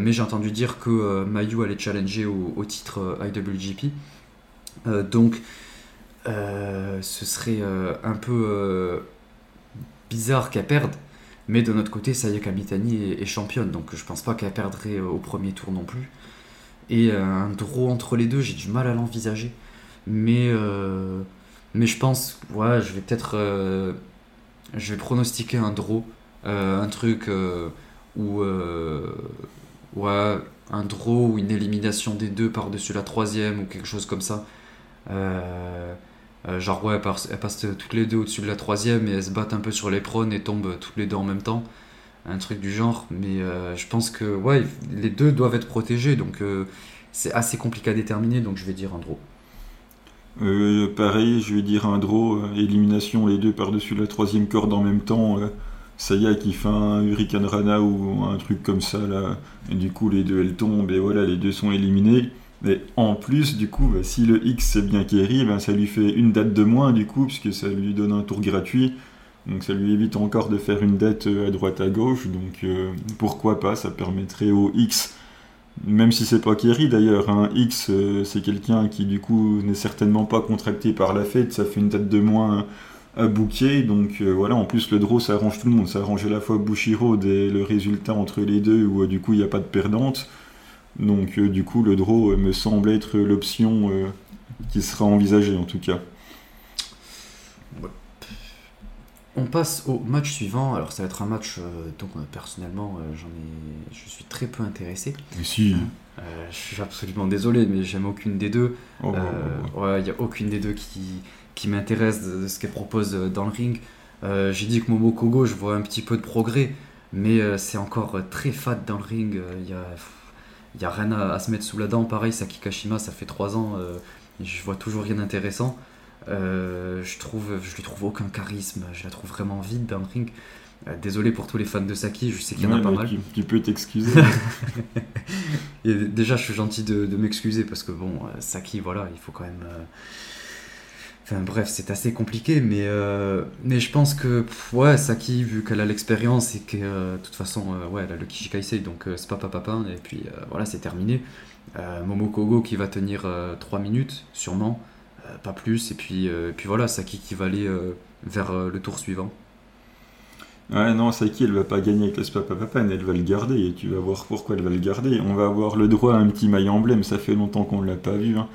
mais j'ai entendu dire que Mayu allait challenger au, titre IWGP. donc, ce serait un peu bizarre qu'elle perde, mais de notre côté, Sayaka Mitani est, est championne, donc je pense pas qu'elle perdrait au premier tour non plus. Et euh, un draw entre les deux, j'ai du mal à l'envisager. Mais, euh, je pense, ouais, je vais peut-être. Euh, je vais pronostiquer un draw. un truc où. ouais, un draw ou une élimination des deux par-dessus la troisième ou quelque chose comme ça. Genre, ouais, elles passent, toutes les deux au-dessus de la troisième et elles se battent un peu sur les prônes et tombent toutes les deux en même temps un truc du genre. Mais euh, je pense que ouais, les deux doivent être protégés, donc euh, c'est assez compliqué à déterminer, donc je vais dire un draw. Euh, pareil, je vais dire un draw, élimination les deux par-dessus la troisième corde en même temps. Saya qui fait un Hurricane Rana ou un truc comme ça là, et du coup les deux elles tombent et voilà les deux sont éliminés. Mais en plus, du coup, bah, si le X c'est bien Kerry, ben, ça lui fait une date de moins du coup, puisque ça lui donne un tour gratuit. Donc ça lui évite encore de faire une dette euh, à droite à gauche. Donc euh, pourquoi pas, ça permettrait au X, même si c'est pas Kerry d'ailleurs, un X euh, c'est quelqu'un qui du coup n'est certainement pas contracté par la fête, ça fait une date de moins à bouquet. Donc voilà, en plus le draw ça arrange tout le monde, ça arrange à la fois Bushiro et le résultat entre les deux où du coup il n'y a pas de perdante. Donc du coup le draw me semble être l'option qui sera envisagée en tout cas. On passe au match suivant. Alors, ça va être un match euh, dont euh, personnellement, euh, j'en ai, je suis très peu intéressé. Mais si. je suis absolument désolé, mais j'aime aucune des deux. Oh, oh, oh, il n'y a aucune des deux qui, qui m'intéresse de, ce qu'elle propose dans le ring. J'ai dit que Momo Kogo, je vois un petit peu de progrès, mais c'est encore très fat dans le ring. Il y a, y a rien à, se mettre sous la dent. Pareil, Saki Kashima, ça fait 3 ans. je vois toujours rien d'intéressant. Euh, je trouve, je lui trouve aucun charisme. Je la trouve vraiment vide dans le ring. Euh, désolé pour tous les fans de Saki, je sais qu'il y en a pas mal. Tu, peux t'excuser. (laughs) déjà, je suis gentil de, m'excuser parce que bon, euh, Saki, voilà, il faut quand même. Bref, c'est assez compliqué, mais, mais je pense que Saki, vu qu'elle a l'expérience et que de toute façon, ouais, elle a le Kishikaisei, donc c'est papa et puis voilà, c'est terminé. Momokogo qui va tenir 3 minutes, sûrement. Euh, pas plus. Et puis, euh, voilà, Saki qui va aller euh, vers le tour suivant. Ouais, non, Saki, elle va pas gagner avec le Spapapapan, elle va le garder, et tu vas voir pourquoi elle va le garder. On va avoir le droit à un petit maille emblème, ça fait longtemps qu'on l'a pas vu. Hein.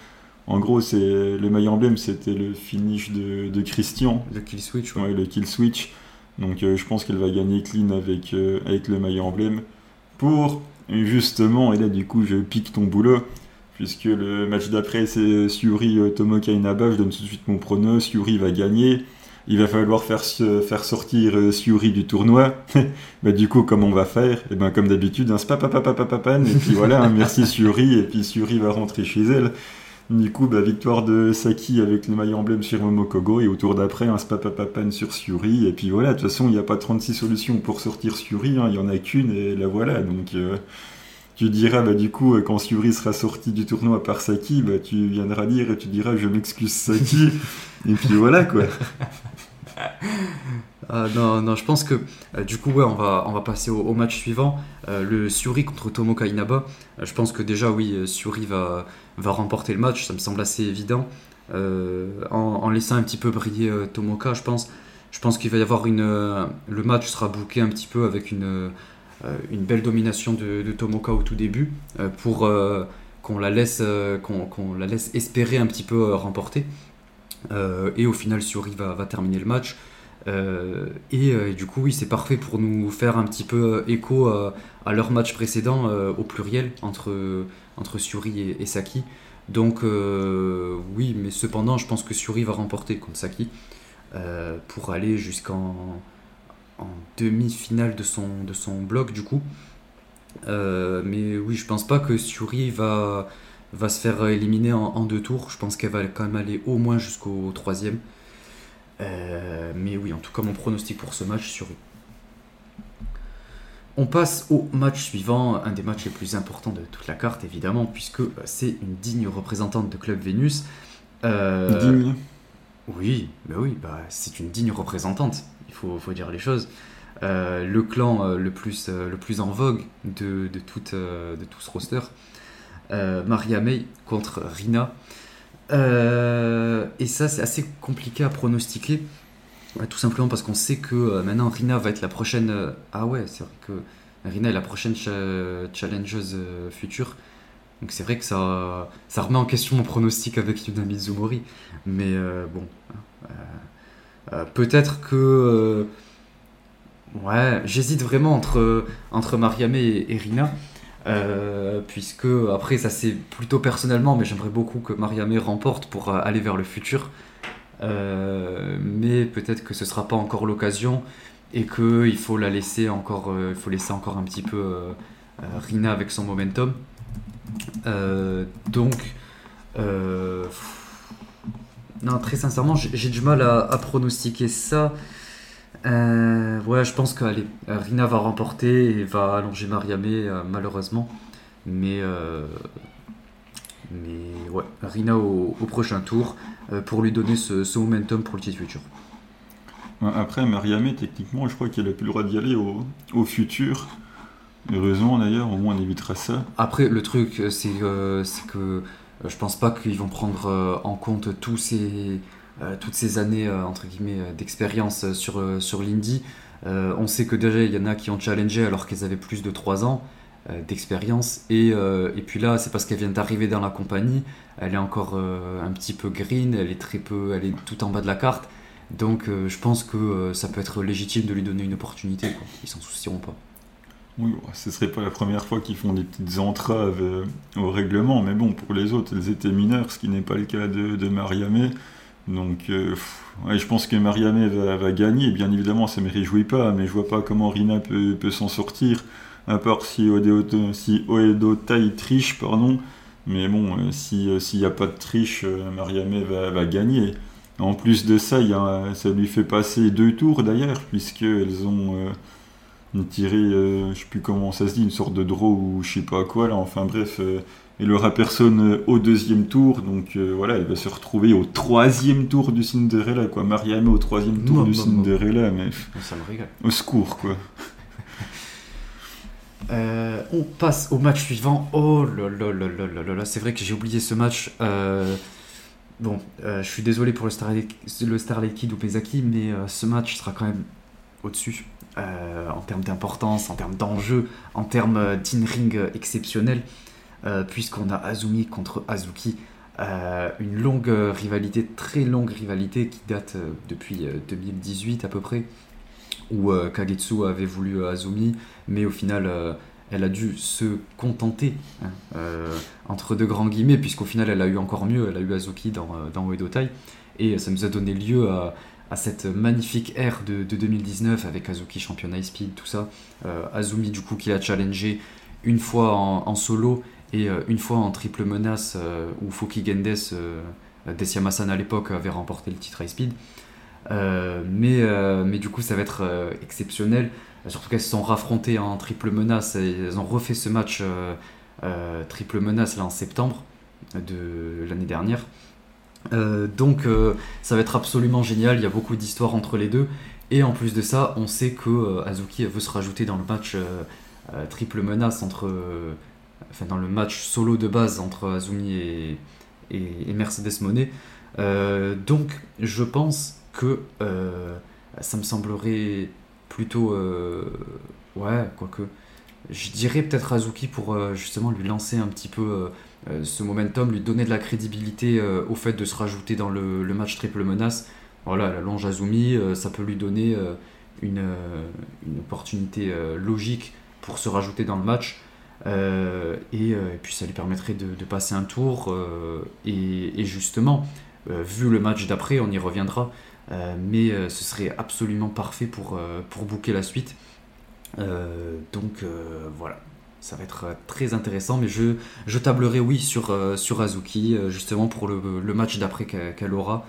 En gros, c'est le maille emblème, c'était le finish de, de, Christian. Le kill switch, ouais. le kill switch. Donc je pense qu'elle va gagner clean avec, avec le maille emblème. Pour, justement, et là du coup je pique ton boulot, puisque le match d'après c'est Suri euh, Tomoka Inaba, je donne tout de suite mon pronos, Suri va gagner. Il va falloir faire, faire sortir euh, Suri du tournoi. (laughs) bah, du coup, comment on va faire? Et eh ben comme d'habitude, un spapapapapapan, et puis voilà, un merci Suri, et puis Suri va rentrer chez elle. Du coup, bah, victoire de Saki avec le maillot emblème sur Momokogo, et au tour d'après, un spapapapan sur Suri, et puis voilà, de toute façon, il n'y a pas 36 solutions pour sortir Suri, hein. il n'y en a qu'une, et la voilà, donc... Euh, tu diras, bah, du coup, quand Suri sera sorti du tournoi par Saki, bah, tu viendras dire et tu diras, je m'excuse Saki. et puis voilà, quoi. (laughs) Ah, non, non, je pense que euh, du coup, ouais, on va, on va passer au, match suivant. Euh, le Suri contre Tomoka Inaba. Je pense que déjà, oui, Suri va, va remporter le match, ça me semble assez évident. En, laissant un petit peu briller Tomoka, je pense. Je pense qu'il va y avoir une. le match sera bouqué un petit peu avec une, une belle domination de, Tomoka au tout début pour qu'on la, laisse, la laisse espérer un petit peu remporter. et au final, Suri va, va terminer le match. Euh, euh, et, du coup, oui, c'est parfait pour nous faire un petit peu euh, écho à, leur match précédent au pluriel entre, entre Suri et, Saki. Donc, oui, mais cependant, je pense que Suri va remporter contre Saki pour aller jusqu'en en demi-finale de son, de son bloc, du coup. mais oui, je pense pas que Suri va, va se faire éliminer en deux tours. Je pense qu'elle va quand même aller au moins jusqu'au troisième. Euh, mais oui, en tout cas, mon pronostic pour ce match sur on passe au match suivant, un des matchs les plus importants de toute la carte, évidemment, puisque euh, c'est une digne représentante de Club Vénus. Euh, digne Oui, bah oui, bah, c'est une digne représentante, il faut, faut dire les choses. le clan le, plus, le plus en vogue de, de, toute, de tout ce roster. Maria May contre Rina. Euh, et ça, c'est assez compliqué à pronostiquer. tout simplement parce qu'on sait que euh, maintenant Rina va être la prochaine. Euh, ah ouais, c'est vrai que Rina est la prochaine challengeuse future. Donc c'est vrai que ça, ça remet en question mon pronostic avec Yuna Mizumori. Mais bon. Peut-être que. ouais, j'hésite vraiment entre, entre Mariame et Rina. Euh, puisque après ça c'est plutôt personnellement mais j'aimerais beaucoup que Mariamé remporte pour euh, aller vers le futur. Euh, mais peut-être que ce sera pas encore l'occasion et qu'il faut la laisser encore il faut laisser encore un petit peu Rina avec son momentum. Donc non très sincèrement j'ai du mal à pronostiquer ça euh, ouais, je pense que Rina va remporter et va allonger Mariamé, euh, malheureusement. Mais, euh, mais ouais, Rina au, prochain tour pour lui donner ce, momentum pour le titre futur. Après, Mariamé, techniquement, je crois qu'elle a plus le droit d'y aller au, au futur. Heureusement d'ailleurs, au moins on évitera ça. Après, le truc, c'est que je pense pas qu'ils vont prendre en compte tous ces toutes ces années euh, entre guillemets euh, d'expérience sur, sur l'indie. on sait que déjà il y en a qui ont challengé alors qu'elles avaient plus de 3 ans d'expérience et, et, puis là c'est parce qu'elle vient d'arriver dans la compagnie elle est encore un petit peu green elle est très peu elle est tout en bas de la carte donc je pense que ça peut être légitime de lui donner une opportunité quoi. ils s'en soucieront pas oui, ce serait pas la première fois qu'ils font des petites entraves au règlement, mais bon, pour les autres, elles étaient mineures, ce qui n'est pas le cas de, de Mariamé. Donc, euh, je pense que Mariamé va, gagner. Bien évidemment, ça ne me réjouit pas, mais je vois pas comment Rina peut, s'en sortir, à part si Oedo, si Tai triche, pardon. Mais bon, euh, euh, s'il n'y a pas de triche, Mariamé va, va, gagner. En plus de ça, ça lui fait passer deux tours d'ailleurs, puisqu'elles ont tiré, je ne sais plus comment ça se dit, une sorte de draw ou je sais pas quoi là. Enfin bref il aura personne euh, au deuxième tour, donc euh, voilà, il va se retrouver au troisième tour du Cinderella, quoi. Mariam au troisième tour du Cinderella, mais ça me régale. au secours, quoi. (laughs) Euh, on passe au match suivant. Oh là là là là là là, c'est vrai que j'ai oublié ce match. bon, je suis désolé pour le Starlight, le Starlight Kid ou Pezaki, mais ce match sera quand même au-dessus. en termes d'importance, en termes d'enjeu, en termes d'in-ring exceptionnel. Euh, puisqu'on a Azumi contre Azuki. Euh, une longue rivalité, très longue rivalité qui date euh, depuis 2018 à peu près, où Kagetsu avait voulu Azumi, mais au final elle a dû se contenter, hein, entre deux grands guillemets, puisqu'au final elle a eu encore mieux, elle a eu Azuki dans, dans et ça nous a donné lieu à, cette magnifique ère de, 2019 avec Azuki championnat speed, tout ça. Azumi du coup qui a challengé une fois en solo et euh, une fois en triple menace, euh, où Foki Gendes, euh, Desiamasan à l'époque, avait remporté le titre high speed. mais, mais du coup, ça va être exceptionnel. surtout qu'elles se sont raffrontées en triple menace, elles ont refait ce match triple menace là en septembre de l'année dernière. donc ça va être absolument génial, il y a beaucoup d'histoires entre les deux. Et en plus de ça, on sait que Azuki veut se rajouter dans le match triple menace entre enfin dans le match solo de base entre Azumi et, Mercedes Monet. Euh, donc je pense que euh, ça me semblerait plutôt... Euh, ouais, quoique... Je dirais peut-être Azuki pour justement lui lancer un petit peu ce momentum, lui donner de la crédibilité au fait de se rajouter dans le, match triple menace. Voilà, la longe Azumi, ça peut lui donner une opportunité logique pour se rajouter dans le match. Euh, et, euh, et, puis ça lui permettrait de, passer un tour. Euh, et, justement, vu le match d'après, on y reviendra. mais ce serait absolument parfait pour, pour booker la suite. donc voilà, ça va être très intéressant. Mais je, je tablerai, oui, sur, sur Azuki, justement pour le, le match d'après qu'elle aura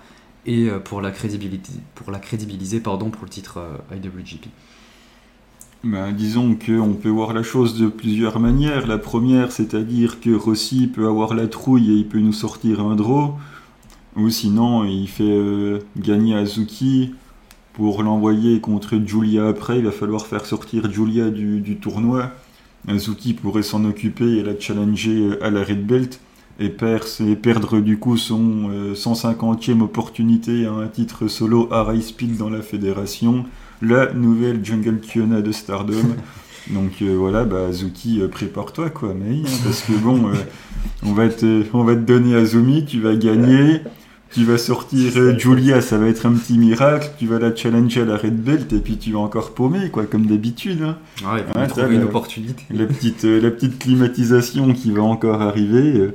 et pour la, crédibilité, pour la crédibiliser pardon, pour le titre IWGP. Ben, disons qu'on peut voir la chose de plusieurs manières. La première, c'est-à-dire que Rossi peut avoir la trouille et il peut nous sortir un draw. Ou sinon, il fait euh, gagner Azuki pour l'envoyer contre Julia après. Il va falloir faire sortir Julia du, tournoi. Azuki pourrait s'en occuper et la challenger euh, à la Red Belt. Et, perdre du coup son 150e euh, opportunité à un titre solo à High Speed dans la fédération la nouvelle Jungle Kiona de Stardom. (laughs) Donc euh, voilà, bah, Azuki, euh, prépare-toi quoi, mais hein, parce que bon, euh, on, va te, on va te donner Azumi, tu vas gagner, tu vas sortir Julia, ça va être un petit miracle, tu vas la challenger à la Red Belt et puis tu vas encore paumer quoi, comme d'habitude. Hein. Ouais, il trouver une opportunité. La petite, la petite climatisation qui va encore arriver.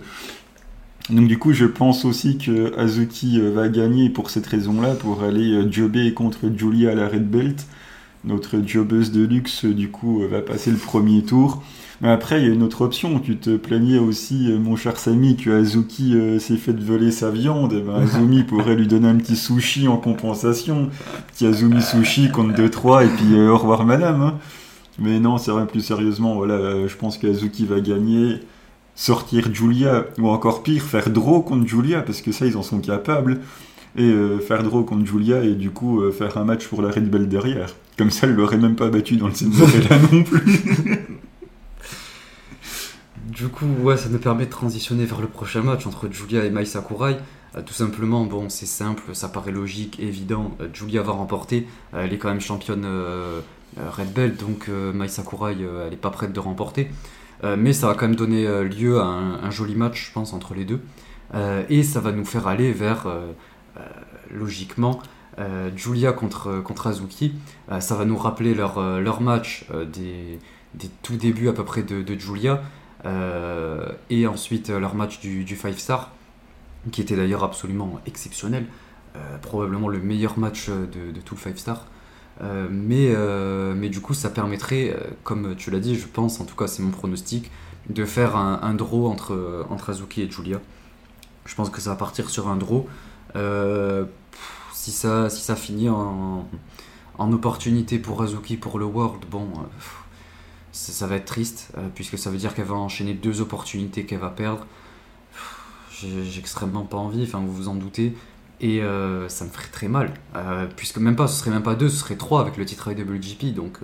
Donc du coup, je pense aussi que Azuki euh, va gagner pour cette raison-là, pour aller euh, jobber contre Julia à la Red Belt. Notre jobbeuse de luxe, du coup, euh, va passer le premier tour. Mais après, il y a une autre option. Tu te plaignais aussi, mon cher Samy, que Azuki s'est fait voler sa viande. Eh ben, (laughs) Azumi pourrait lui donner un petit sushi en compensation. Petit Azumi sushi contre 2-3 et puis au revoir madame. Hein. Mais non, c'est vrai, plus sérieusement, voilà, je pense qu'Azuki va gagner sortir Julia, ou encore pire, faire draw contre Julia, parce que ça, ils en sont capables, et euh, faire draw contre Julia, et du coup, euh, faire un match pour la Red Bell derrière. Comme ça, elle l'aurait même pas battu dans le Cinderella (laughs) non plus. du coup, ouais, ça nous permet de transitionner vers le prochain match entre Julia et Mai Sakurai. Euh, tout simplement, bon, c'est simple, ça paraît logique, évident. Julia va remporter. elle est quand même championne Red Bell, donc Mai Sakurai, elle est pas prête de remporter. Euh, mais ça va quand même donner euh, lieu à un, joli match, je pense, entre les deux. Euh, et ça va nous faire aller vers, logiquement, Julia contre, contre Azuki. ça va nous rappeler leur, match des, tout débuts à peu près de, Julia. et ensuite leur match du, du 5 Star, qui était d'ailleurs absolument exceptionnel. probablement le meilleur match de, de tout le 5 Star. Euh, mais, euh, mais du coup, ça permettrait, euh, comme tu l'as dit, je pense, en tout cas c'est mon pronostic, de faire un, draw entre, entre Azuki et Julia. Je pense que ça va partir sur un draw. si, ça, si ça finit en, en opportunité pour Azuki pour le World, bon, ça, va être triste, puisque ça veut dire qu'elle va enchaîner deux opportunités qu'elle va perdre. J'ai extrêmement pas envie, enfin vous vous en doutez. Et euh, ça me ferait très mal, euh, puisque même pas, ce serait même pas deux, ce serait trois avec le titre IWGP, donc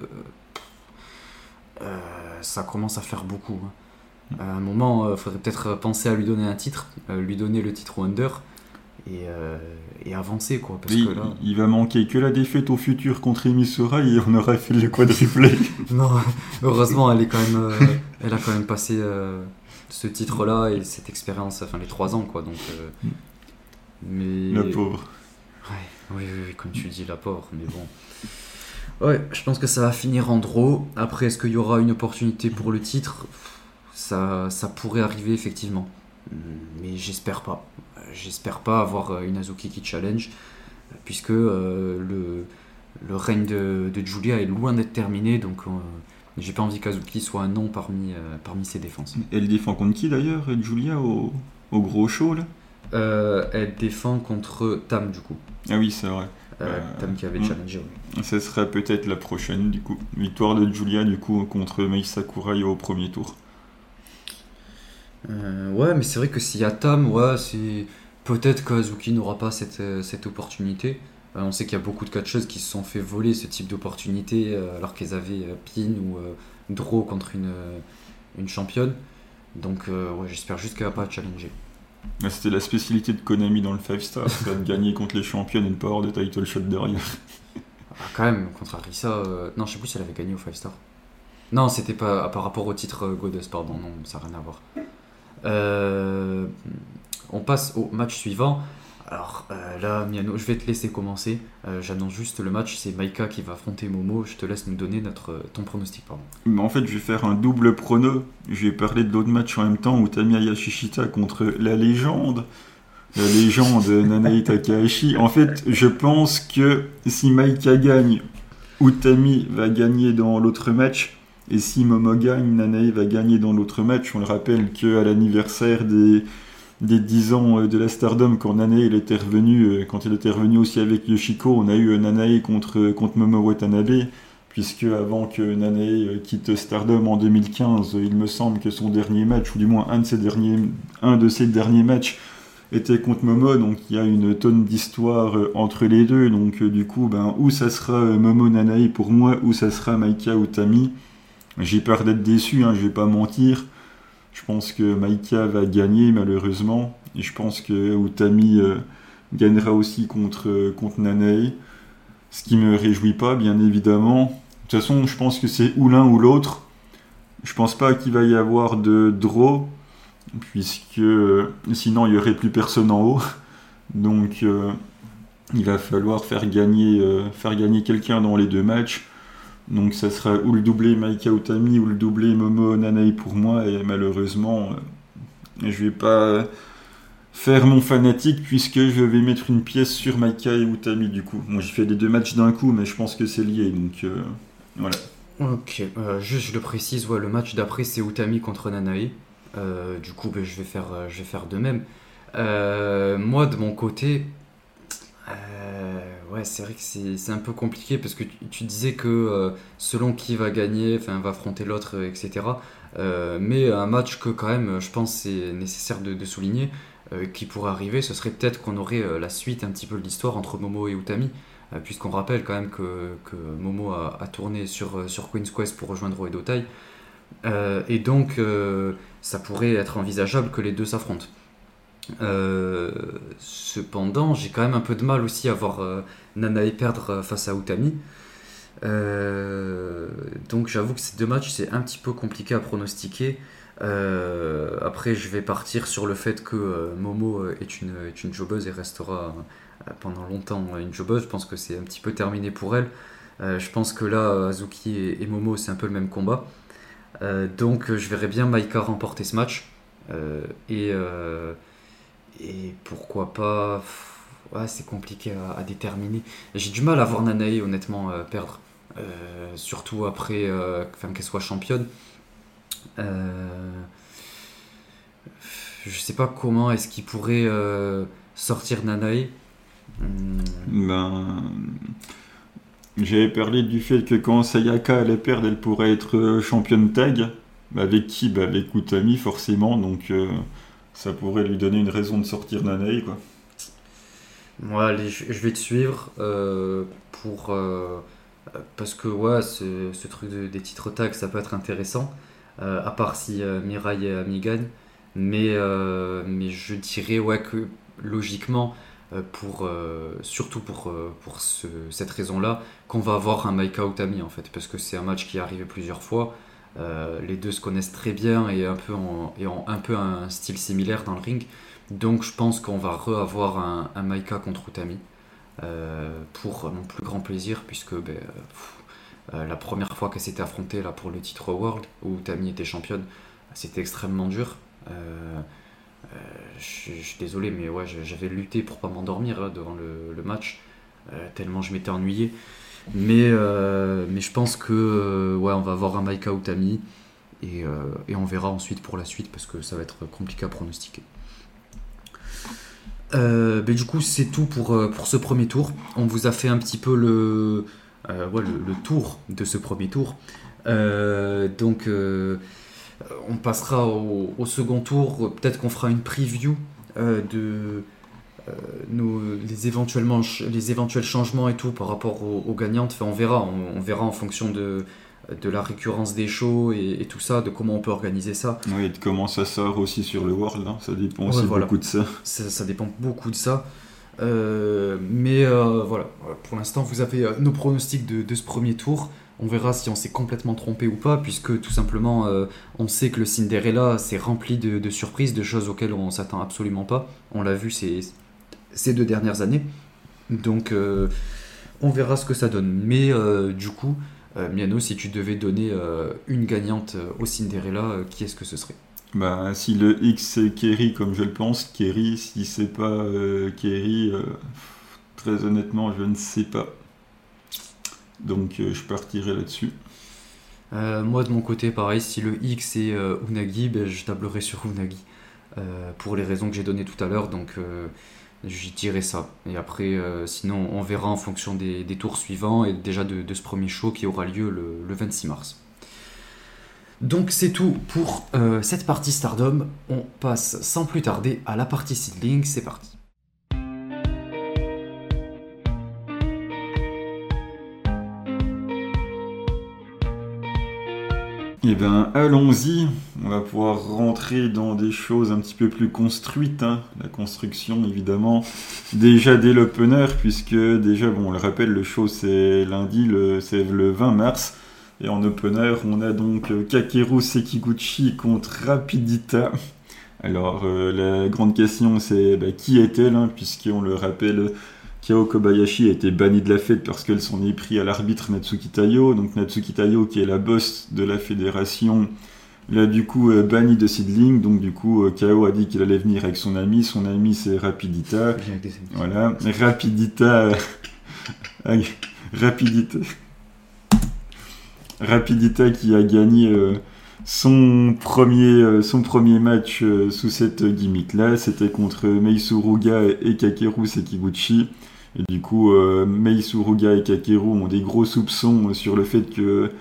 euh, ça commence à faire beaucoup. Hein. À un moment, il faudrait peut-être penser à lui donner un titre, lui donner le titre Wonder, et, et, avancer quoi parce que là... il va manquer que la défaite au futur contre Emisora et on aurait fait le quadruplé (laughs) non heureusement elle est quand même elle a quand même passé ce titre là et cette expérience enfin les trois ans quoi donc mm. Mais... La pauvre. Ouais, oui, oui, comme tu dis, la pauvre, mais bon. Ouais, je pense que ça va finir en draw. Après, est-ce qu'il y aura une opportunité pour le titre? Ça, ça pourrait arriver effectivement. Mais j'espère pas. J'espère pas avoir euh, une Azuki qui challenge, puisque euh, le, le règne de, de, Julia est loin d'être terminé, donc euh, j'ai pas envie qu'Azuki soit un nom parmi, parmi ses défenses. Elle défend contre qui d'ailleurs, Julia, au, au gros show là? Euh, elle défend contre Tam du coup. Ah oui, c'est vrai. Tam qui avait hmm. challengé. Ce serait peut-être la prochaine, du coup. Victoire de Julia, du coup, contre Mei Sakurai au premier tour. ouais, mais c'est vrai que s'il y a Tam, ouais, c'est peut-être qu'Azuki n'aura pas cette, cette opportunité. on sait qu'il y a beaucoup de catcheuses qui se sont fait voler ce type d'opportunité alors qu'elles avaient Pin ou Draw contre une, une championne. Donc ouais, j'espère juste qu'elle va pas challenger. C'était la spécialité de Konami dans le 5 star, de gagner contre les championnes et ne pas avoir de title shot derrière. Ah, quand même, contre Arisa. Euh, non, je sais plus si elle avait gagné au 5 star. Non, c'était pas par rapport au titre euh, Goddess, pardon, non, ça n'a rien à voir. Euh, on passe au match suivant. Alors euh, là, Miano, je vais te laisser commencer. Euh, j'annonce juste le match. C'est Maika qui va affronter Momo. Je te laisse nous donner notre, ton pronostic. Pardon. en fait, je vais faire un double prono. Je vais parler de l'autre match en même temps. Utami Yashishita contre la légende. La légende (laughs) Nanae Takahashi. En fait, je pense que si Maika gagne, Utami va gagner dans l'autre match. Et si Momo gagne, Nanae va gagner dans l'autre match. On le rappelle qu'à l'anniversaire des des 10 ans euh, de la Stardom quand Nanae il était revenu, euh, quand il était revenu aussi avec Yoshiko, on a eu euh, Nanae contre, contre Momo Watanabe, puisque avant que Nanae quitte Stardom en 2015, il me semble que son dernier match, ou du moins un de ses derniers, un de ses derniers matchs, était contre Momo, donc il y a une tonne d'histoire entre les deux, donc du coup, ben, où ça sera Momo Nanae pour moi, ou ça sera Maika ou Tami? J'ai peur d'être déçu, hein, je vais pas mentir. Je pense que Maika va gagner malheureusement. Et je pense que Utami euh, gagnera aussi contre, euh, contre Nanae. Ce qui me réjouit pas, bien évidemment. De toute façon, je pense que c'est ou l'un ou l'autre. Je pense pas qu'il va y avoir de draw, puisque euh, sinon il y aurait plus personne en haut. Donc il va falloir faire gagner quelqu'un dans les deux matchs. Donc ça sera ou le doublé Maika Utami ou le doublé Momo Nanae pour moi et malheureusement euh, je vais pas faire mon fanatique puisque je vais mettre une pièce sur Maika et Utami du coup. Moi j'ai fait les deux matchs d'un coup mais je pense que c'est lié donc euh, voilà. Ok, euh, juste je le précise, le match d'après c'est Utami contre Nanae. du coup ben, je vais faire de même. moi de mon côté, Ouais, c'est vrai que c'est un peu compliqué parce que tu, disais que euh, selon qui va gagner, enfin va affronter l'autre, euh, etc. Euh, mais un match que quand même, je pense, c'est nécessaire de, souligner, qui pourrait arriver, ce serait peut-être qu'on aurait la suite un petit peu de l'histoire entre Momo et Utami, puisqu'on rappelle quand même que, que Momo a, tourné sur, sur Queen's Quest pour rejoindre Oedo et donc ça pourrait être envisageable que les deux s'affrontent. Euh, cependant, j'ai quand même un peu de mal aussi à voir euh, Nanae perdre euh, face à Utami. donc j'avoue que ces deux matchs, c'est un petit peu compliqué à pronostiquer. après, je vais partir sur le fait que Momo est une, est une et restera pendant longtemps une jobbeuse. Je pense que c'est un petit peu terminé pour elle. je pense que là, Azuki et, et Momo, c'est un peu le même combat. donc je verrais bien Maika remporter ce match. et et pourquoi pas. Ouais, c'est compliqué à, déterminer. J'ai du mal à voir Nanae, honnêtement, euh, perdre. Euh, surtout après euh, qu'elle soit championne. je sais pas comment est-ce qu'il pourrait sortir Nanae. Hmm. Ben. J'avais parlé du fait que quand Sayaka allait perdre, elle pourrait être championne tag. Avec qui? Bah Avec Utami, forcément. Donc ça pourrait lui donner une raison de sortir Nanae, quoi. Ouais, je, vais te suivre euh, pour. Euh, parce que, ouais, ce, ce truc des titres tags, ça peut être intéressant. Euh, à part si Mirai et Ami gagnent. Mais, mais je dirais, ouais, que logiquement, pour, surtout pour, pour cette raison-là, qu'on va avoir un Maika Utami, en fait. Parce que c'est un match qui est arrivé plusieurs fois. Euh, les deux se connaissent très bien et un peu ont un peu un style similaire dans le ring. Donc je pense qu'on va re-avoir un, Maika contre Utami euh, pour mon plus grand plaisir puisque ben, euh, la première fois qu'elle s'était affrontée là, pour le titre World où Utami était championne, c'était extrêmement dur. je, suis désolé mais ouais j'avais lutté pour pas m'endormir devant le, le match tellement je m'étais ennuyé. Mais, euh, mais je pense que euh, ouais, on va avoir un Maika Utami et, euh, et, on verra ensuite pour la suite parce que ça va être compliqué à pronostiquer. Ben, du coup, c'est tout pour, pour ce premier tour. On vous a fait un petit peu le, le, tour de ce premier tour. Donc, on passera au, second tour. Peut-être qu'on fera une preview de euh, les, éventuellement, ch- les éventuels changements et tout par rapport aux, aux gagnantes. Enfin, on verra. On, on verra en fonction de, de la récurrence des shows et, et tout ça, de comment on peut organiser ça. Oui, et de comment ça sort aussi sur le World, hein, ça dépend Ouais, aussi voilà. beaucoup de ça. ça, ça dépend beaucoup de ça. Euh, mais euh, voilà, pour l'instant, vous avez nos pronostics de, de ce premier tour. On verra si on s'est complètement trompé ou pas, puisque tout simplement, euh, on sait que le Cinderella c'est rempli de, de surprises, de choses auxquelles on s'attend absolument pas. On l'a vu ces, ces deux dernières années. Donc, euh, on verra ce que ça donne. Mais euh, du coup, euh, Miano, si tu devais donner une gagnante au Cinderella, qui est-ce que ce serait? Bah, si le X c'est Kerry, comme je le pense, Kerry, si c'est pas euh, Kerry, euh, très honnêtement, je ne sais pas. Donc, euh, je partirai là-dessus. Moi de mon côté, pareil, si le X est Unagi, ben, je tablerai sur Unagi. Pour les raisons que j'ai données tout à l'heure, donc j'y dirai ça. Et après, euh, sinon, on verra en fonction des, tours suivants et déjà de, ce premier show qui aura lieu le, le 26 mars. Donc c'est tout pour euh, cette partie Stardom. On passe sans plus tarder à la partie Seedling. C'est parti. Eh ben, allons-y. On va pouvoir rentrer dans des choses un petit peu plus construites. hein. La construction, évidemment. Déjà dès l'opener, puisque déjà, bon, on le rappelle, le show c'est lundi, le- c'est le 20 mars. Et en opener, on a donc Kakeru Sekiguchi contre Rapidita. Alors, euh, la grande question, c'est bah, qui est-elle hein, Puisqu'on le rappelle, Kao Kobayashi a été bannie de la fête parce qu'elle s'en est pris à l'arbitre Natsuki Tayo. Donc Natsuki Tayo, qui est la boss de la fédération, l'a du coup euh, banni de Seedling. Donc du coup, euh, Kao a dit qu'il allait venir avec son ami. Son ami, c'est Rapidita. Voilà, Rapidita... euh, (laughs) Rapidita... Rapidita qui a gagné son, premier, son premier match sous cette gimmick-là. C'était contre Meisuruga et Kakeru Sekiguchi. Et du coup, euh, Meisuruga et Kakeru ont des gros soupçons sur le fait que,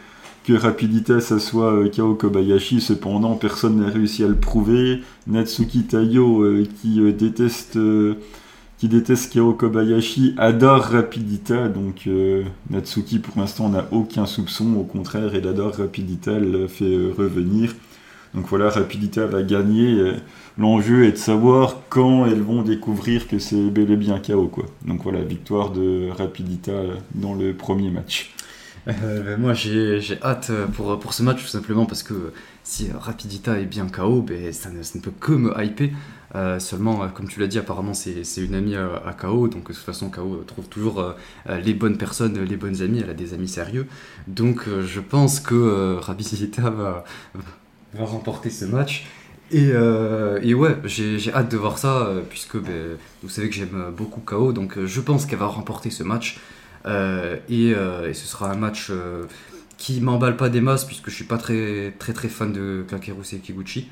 Rapidita, ça soit euh, Kao Kobayashi. Cependant, personne n'a réussi à le prouver. Natsuki Tayo, euh, qui déteste... qui déteste Kao Kobayashi, adore Rapidita, donc Natsuki pour l'instant n'a aucun soupçon, au contraire, elle adore Rapidita, elle la fait revenir. Donc voilà, Rapidita va gagner. L'enjeu est de savoir quand elles vont découvrir que c'est bel et bien KO, quoi. Donc voilà, victoire de Rapidita dans le premier match. Euh, ben, moi j'ai hâte euh, pour, pour ce match tout simplement parce que si Rapidita est bien KO, ben, ça, ne, peut que me hyper. Euh, seulement, comme tu l'as dit, apparemment c'est une amie à, KO, donc de toute façon KO trouve toujours les bonnes personnes, les bonnes amies, elle a des amis sérieux. Donc je pense que Rapidita va, va remporter ce match. Et, euh, et ouais, j'ai j'ai hâte de voir ça, euh, puisque ben, vous savez que j'aime beaucoup KO, donc euh, je pense qu'elle va remporter ce match. Euh, et, euh, et ce sera un match euh, qui m'emballe pas des masses puisque je suis pas très très très fan de Kakeru Sekiguchi.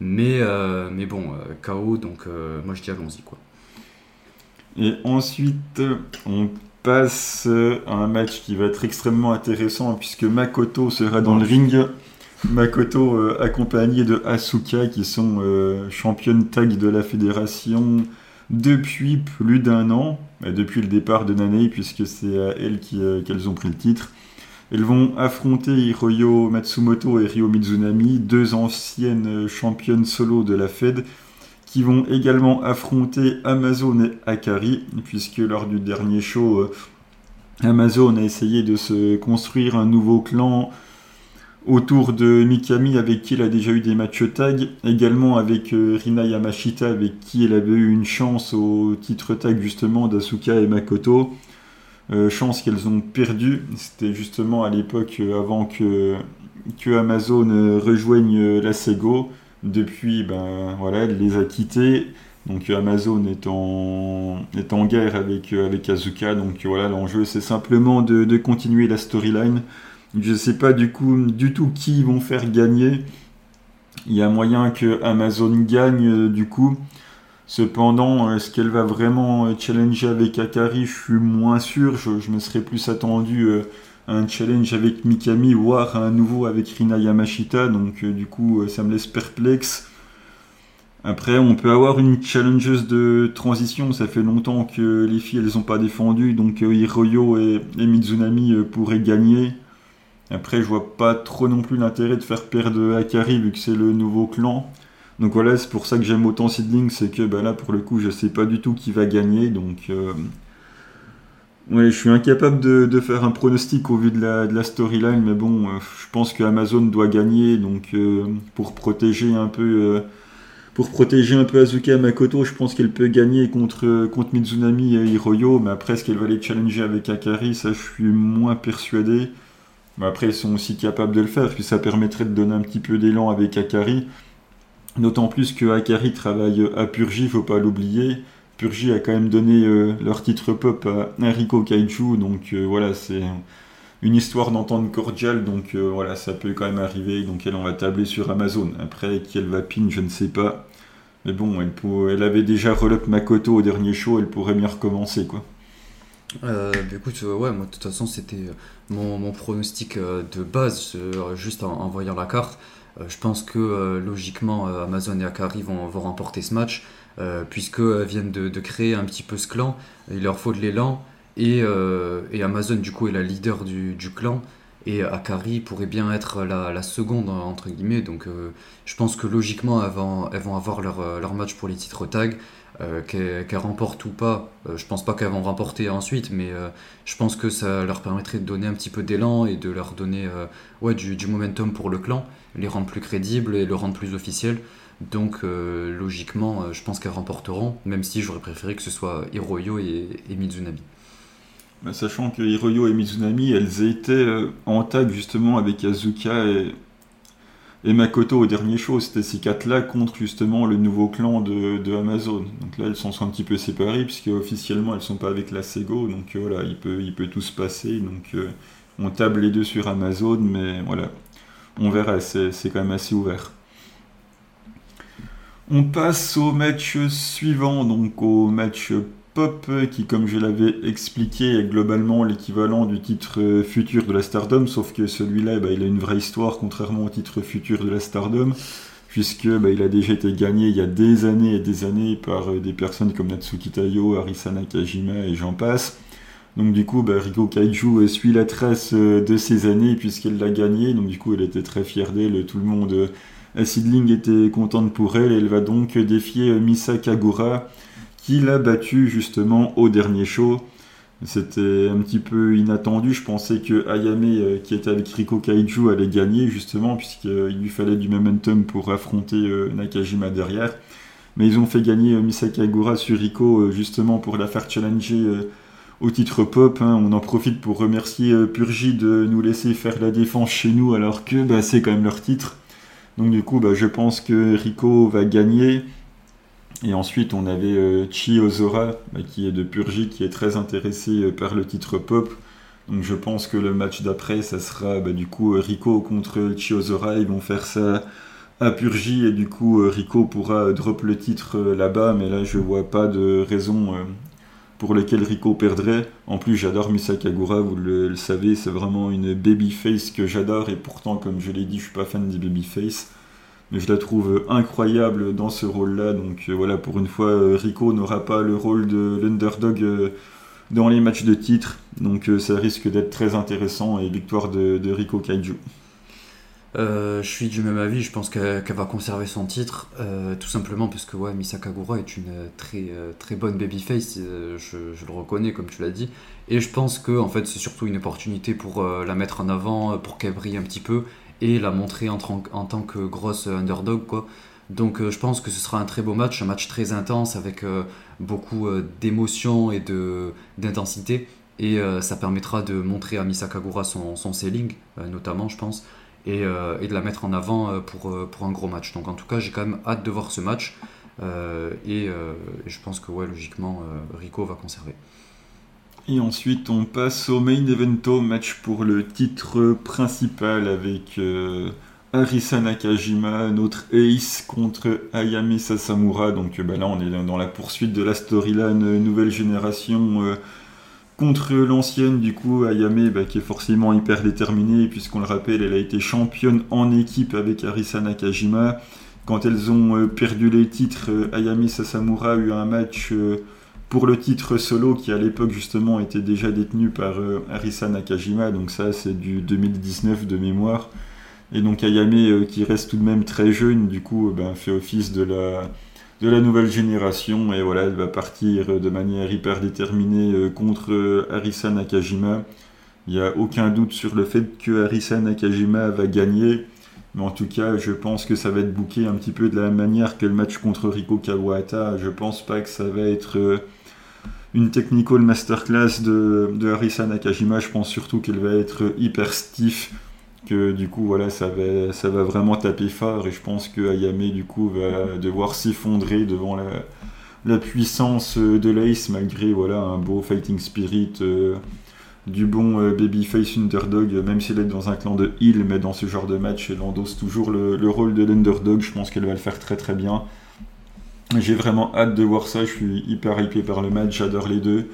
Mais, euh, mais bon, euh, KO, donc euh, moi je dis allons-y quoi. Et ensuite, on passe euh, à un match qui va être extrêmement intéressant puisque Makoto sera dans le ring. Makoto euh, accompagné de Asuka qui sont euh, championnes tag de la fédération depuis plus d'un an, depuis le départ de Nane puisque c'est à elles euh, qu'elles ont pris le titre. Elles vont affronter Hiroyo Matsumoto et Ryo Mizunami, deux anciennes championnes solo de la Fed, qui vont également affronter Amazon et Akari, puisque lors du dernier show, Amazon a essayé de se construire un nouveau clan autour de Mikami, avec qui elle a déjà eu des matchs tag, également avec euh, Rina Yamashita, avec qui elle avait eu une chance au titre tag justement d'Asuka et Makoto. Euh, chance qu'elles ont perdu, c'était justement à l'époque euh, avant que, que Amazon rejoigne la Sego. Depuis, ben voilà, elle les a quittés. Donc Amazon est en, en guerre avec, avec Azuka. Donc voilà, l'enjeu c'est simplement de, de continuer la storyline. Je sais pas du coup du tout qui ils vont faire gagner. Il y a moyen que Amazon gagne euh, du coup. Cependant, est-ce qu'elle va vraiment challenger avec Akari Je suis moins sûr. Je, me serais plus attendu à un challenge avec Mikami, voire à nouveau avec Rina Yamashita. Donc, du coup, ça me laisse perplexe. Après, on peut avoir une challengeuse de transition. Ça fait longtemps que les filles, elles n'ont pas défendu. Donc, Hiroyo et, et Mizunami pourraient gagner. Après, je vois pas trop non plus l'intérêt de faire perdre Akari vu que c'est le nouveau clan. Donc voilà, c'est pour ça que j'aime autant Seedling, c'est que bah là pour le coup je sais pas du tout qui va gagner, donc euh, ouais, je suis incapable de, faire un pronostic au vu de la, de la storyline, mais bon, euh, je pense que Amazon doit gagner, donc euh, pour protéger un peu pour protéger un peu Azuka Makoto, je pense qu'elle peut gagner contre, contre Mizunami et Hiroyo, mais après est-ce qu'elle va les challenger avec Akari, ça je suis moins persuadé. Mais après, ils sont aussi capables de le faire, puis ça permettrait de donner un petit peu d'élan avec Akari. D'autant plus que Akari travaille à Purgi, faut pas l'oublier. Purgi a quand même donné euh, leur titre pop à Enrico Kaiju, donc euh, voilà, c'est une histoire d'entente cordiale, donc euh, voilà, ça peut quand même arriver. Donc elle, on va tabler sur Amazon. Après, qui elle va pin, je ne sais pas. Mais bon, elle, elle avait déjà relop Makoto au dernier show, elle pourrait bien recommencer, quoi. Bah, écoute, ouais, moi de toute façon c'était mon, pronostic de base, juste en voyant la carte. Euh, je pense que euh, logiquement euh, Amazon et Akari vont, remporter ce match puisqu'elles viennent de, créer un petit peu ce clan. Il leur faut de l'élan et, Amazon du coup est la leader du, clan et Akari pourrait bien être la, seconde entre guillemets donc je pense que logiquement elles vont, elles vont avoir leur, leur, match pour les titres tag qu'elles remportent ou pas je pense pas qu'elles vont remporter ensuite mais je pense que ça leur permettrait de donner un petit peu d'élan et de leur donner ouais, du, momentum pour le clan les rendre plus crédibles et le rendre plus officiel. Donc euh, logiquement, euh, je pense qu'elles remporteront, même si j'aurais préféré que ce soit Hiroyo et, et Mizunami. Sachant que Hiroyo et Mizunami, elles étaient euh, en tag justement avec Azuka et, et Makoto au dernier show. C'était ces quatre-là contre justement le nouveau clan de, Amazon. Donc là, elles sont, un petit peu séparées, puisque officiellement, elles sont pas avec la Sego. Donc voilà, il peut, il peut tout se passer. Donc on table les deux sur Amazon, mais voilà, on verra, c'est quand même assez ouvert. On passe au match suivant, donc au match Pop, qui, comme je l'avais expliqué, est globalement l'équivalent du titre futur de la Stardom, sauf que celui-là, bah, il a une vraie histoire, contrairement au titre futur de la Stardom, puisque bah, il a déjà été gagné il y a des années et des années par des personnes comme Natsuki Tayo, Arisa Nakajima et j'en passe. Donc du coup, bah, Riko Kaiju suit la trace euh, de ces années puisqu'elle l'a gagné. Donc du coup, elle était très fière d'elle. Tout le monde euh, Sidling était contente pour elle. Elle va donc défier euh, Misa Kagura qui l'a battue justement au dernier show. C'était un petit peu inattendu. Je pensais que Ayame, qui était avec Riko Kaiju, allait gagner justement puisqu'il lui fallait du momentum pour affronter Nakajima derrière. Mais ils ont fait gagner Misa Kagura sur Riko justement pour la faire challenger au titre pop. Hein, on en profite pour remercier euh, Purgi de nous laisser faire la défense chez nous alors que bah, c'est quand même leur titre. Donc du coup, bah, je pense que Rico va gagner. Et ensuite, on avait euh, Chi Ozora, bah, qui est de Purgi, qui est très intéressé euh, par le titre pop. Donc je pense que le match d'après, ça sera du coup Rico contre Chi Ozora. Ils vont faire ça à Purgi et du coup Rico pourra drop le titre là-bas. Mais là, je vois pas de raison pour lequel Rico perdrait. En plus, j'adore Misakagura, vous le, savez, c'est vraiment une babyface que j'adore, et pourtant, comme je l'ai dit, je suis pas fan des babyface. Mais je la trouve incroyable dans ce rôle-là. Donc euh, voilà, pour une fois, euh, Rico n'aura pas le rôle de l'underdog euh, dans les matchs de titre. Donc ça risque d'être très intéressant et victoire de, Rico Kaiju. Je suis du même avis, je pense qu'elle va conserver son titre, tout simplement parce que ouais, Misakagura est une très, très bonne babyface, je, je, le reconnais comme tu l'as dit, et je pense que en fait, c'est surtout une opportunité pour la mettre en avant, pour qu'elle brille un petit peu, et la montrer en, tant que grosse underdog. Quoi. Donc je pense que ce sera un très beau match, un match très intense avec beaucoup d'émotion et d'intensité, et ça permettra de montrer à Misakagura son, son selling, notamment je pense. Euh, et, de la mettre en avant euh, pour, euh, pour un gros match. Donc en tout cas, j'ai quand même hâte de voir ce match. et je pense que ouais, logiquement, Rico va conserver. Et ensuite, on passe au main evento, match pour le titre principal avec Arisa Nakajima, notre ace contre Ayame Sasamura. Donc bah, là, on est dans la poursuite de la storyline nouvelle génération contre l'ancienne, du coup, Ayame, bah, qui est forcément hyper déterminée, puisqu'on le rappelle, elle a été championne en équipe avec Arisa Nakajima. Quand elles ont euh, perdu les titres, euh, Ayame Sasamura a eu un match euh, pour le titre solo qui à l'époque justement était déjà détenu par Arisa Nakajima, donc ça c'est du 2019 de mémoire. Et donc Ayame qui reste tout de même très jeune, du coup ben, fait office de la, de la nouvelle génération et voilà, elle va partir de manière hyper déterminée euh, contre euh, Arisa Nakajima. Il n'y a aucun doute sur le fait que Arisa Nakajima va gagner, mais en tout cas, je pense que ça va être bouqué un petit peu de la même manière que le match contre Riko Kawata. Je pense pas que ça va être euh, une technical masterclass de, de Arisa Nakajima. Je pense surtout qu'elle va être hyper stiff que du coup voilà ça va, ça va vraiment taper fort et je pense que Ayame du coup va devoir s'effondrer devant la, puissance de l'Ace malgré voilà un beau fighting spirit euh, du bon euh, babyface underdog même s'il est dans un clan de heal mais dans ce genre de match elle endosse toujours le, le rôle de l'underdog. Je pense qu'elle va le faire très très bien j'ai vraiment hâte de voir ça je suis hyper hypé par le match j'adore les deux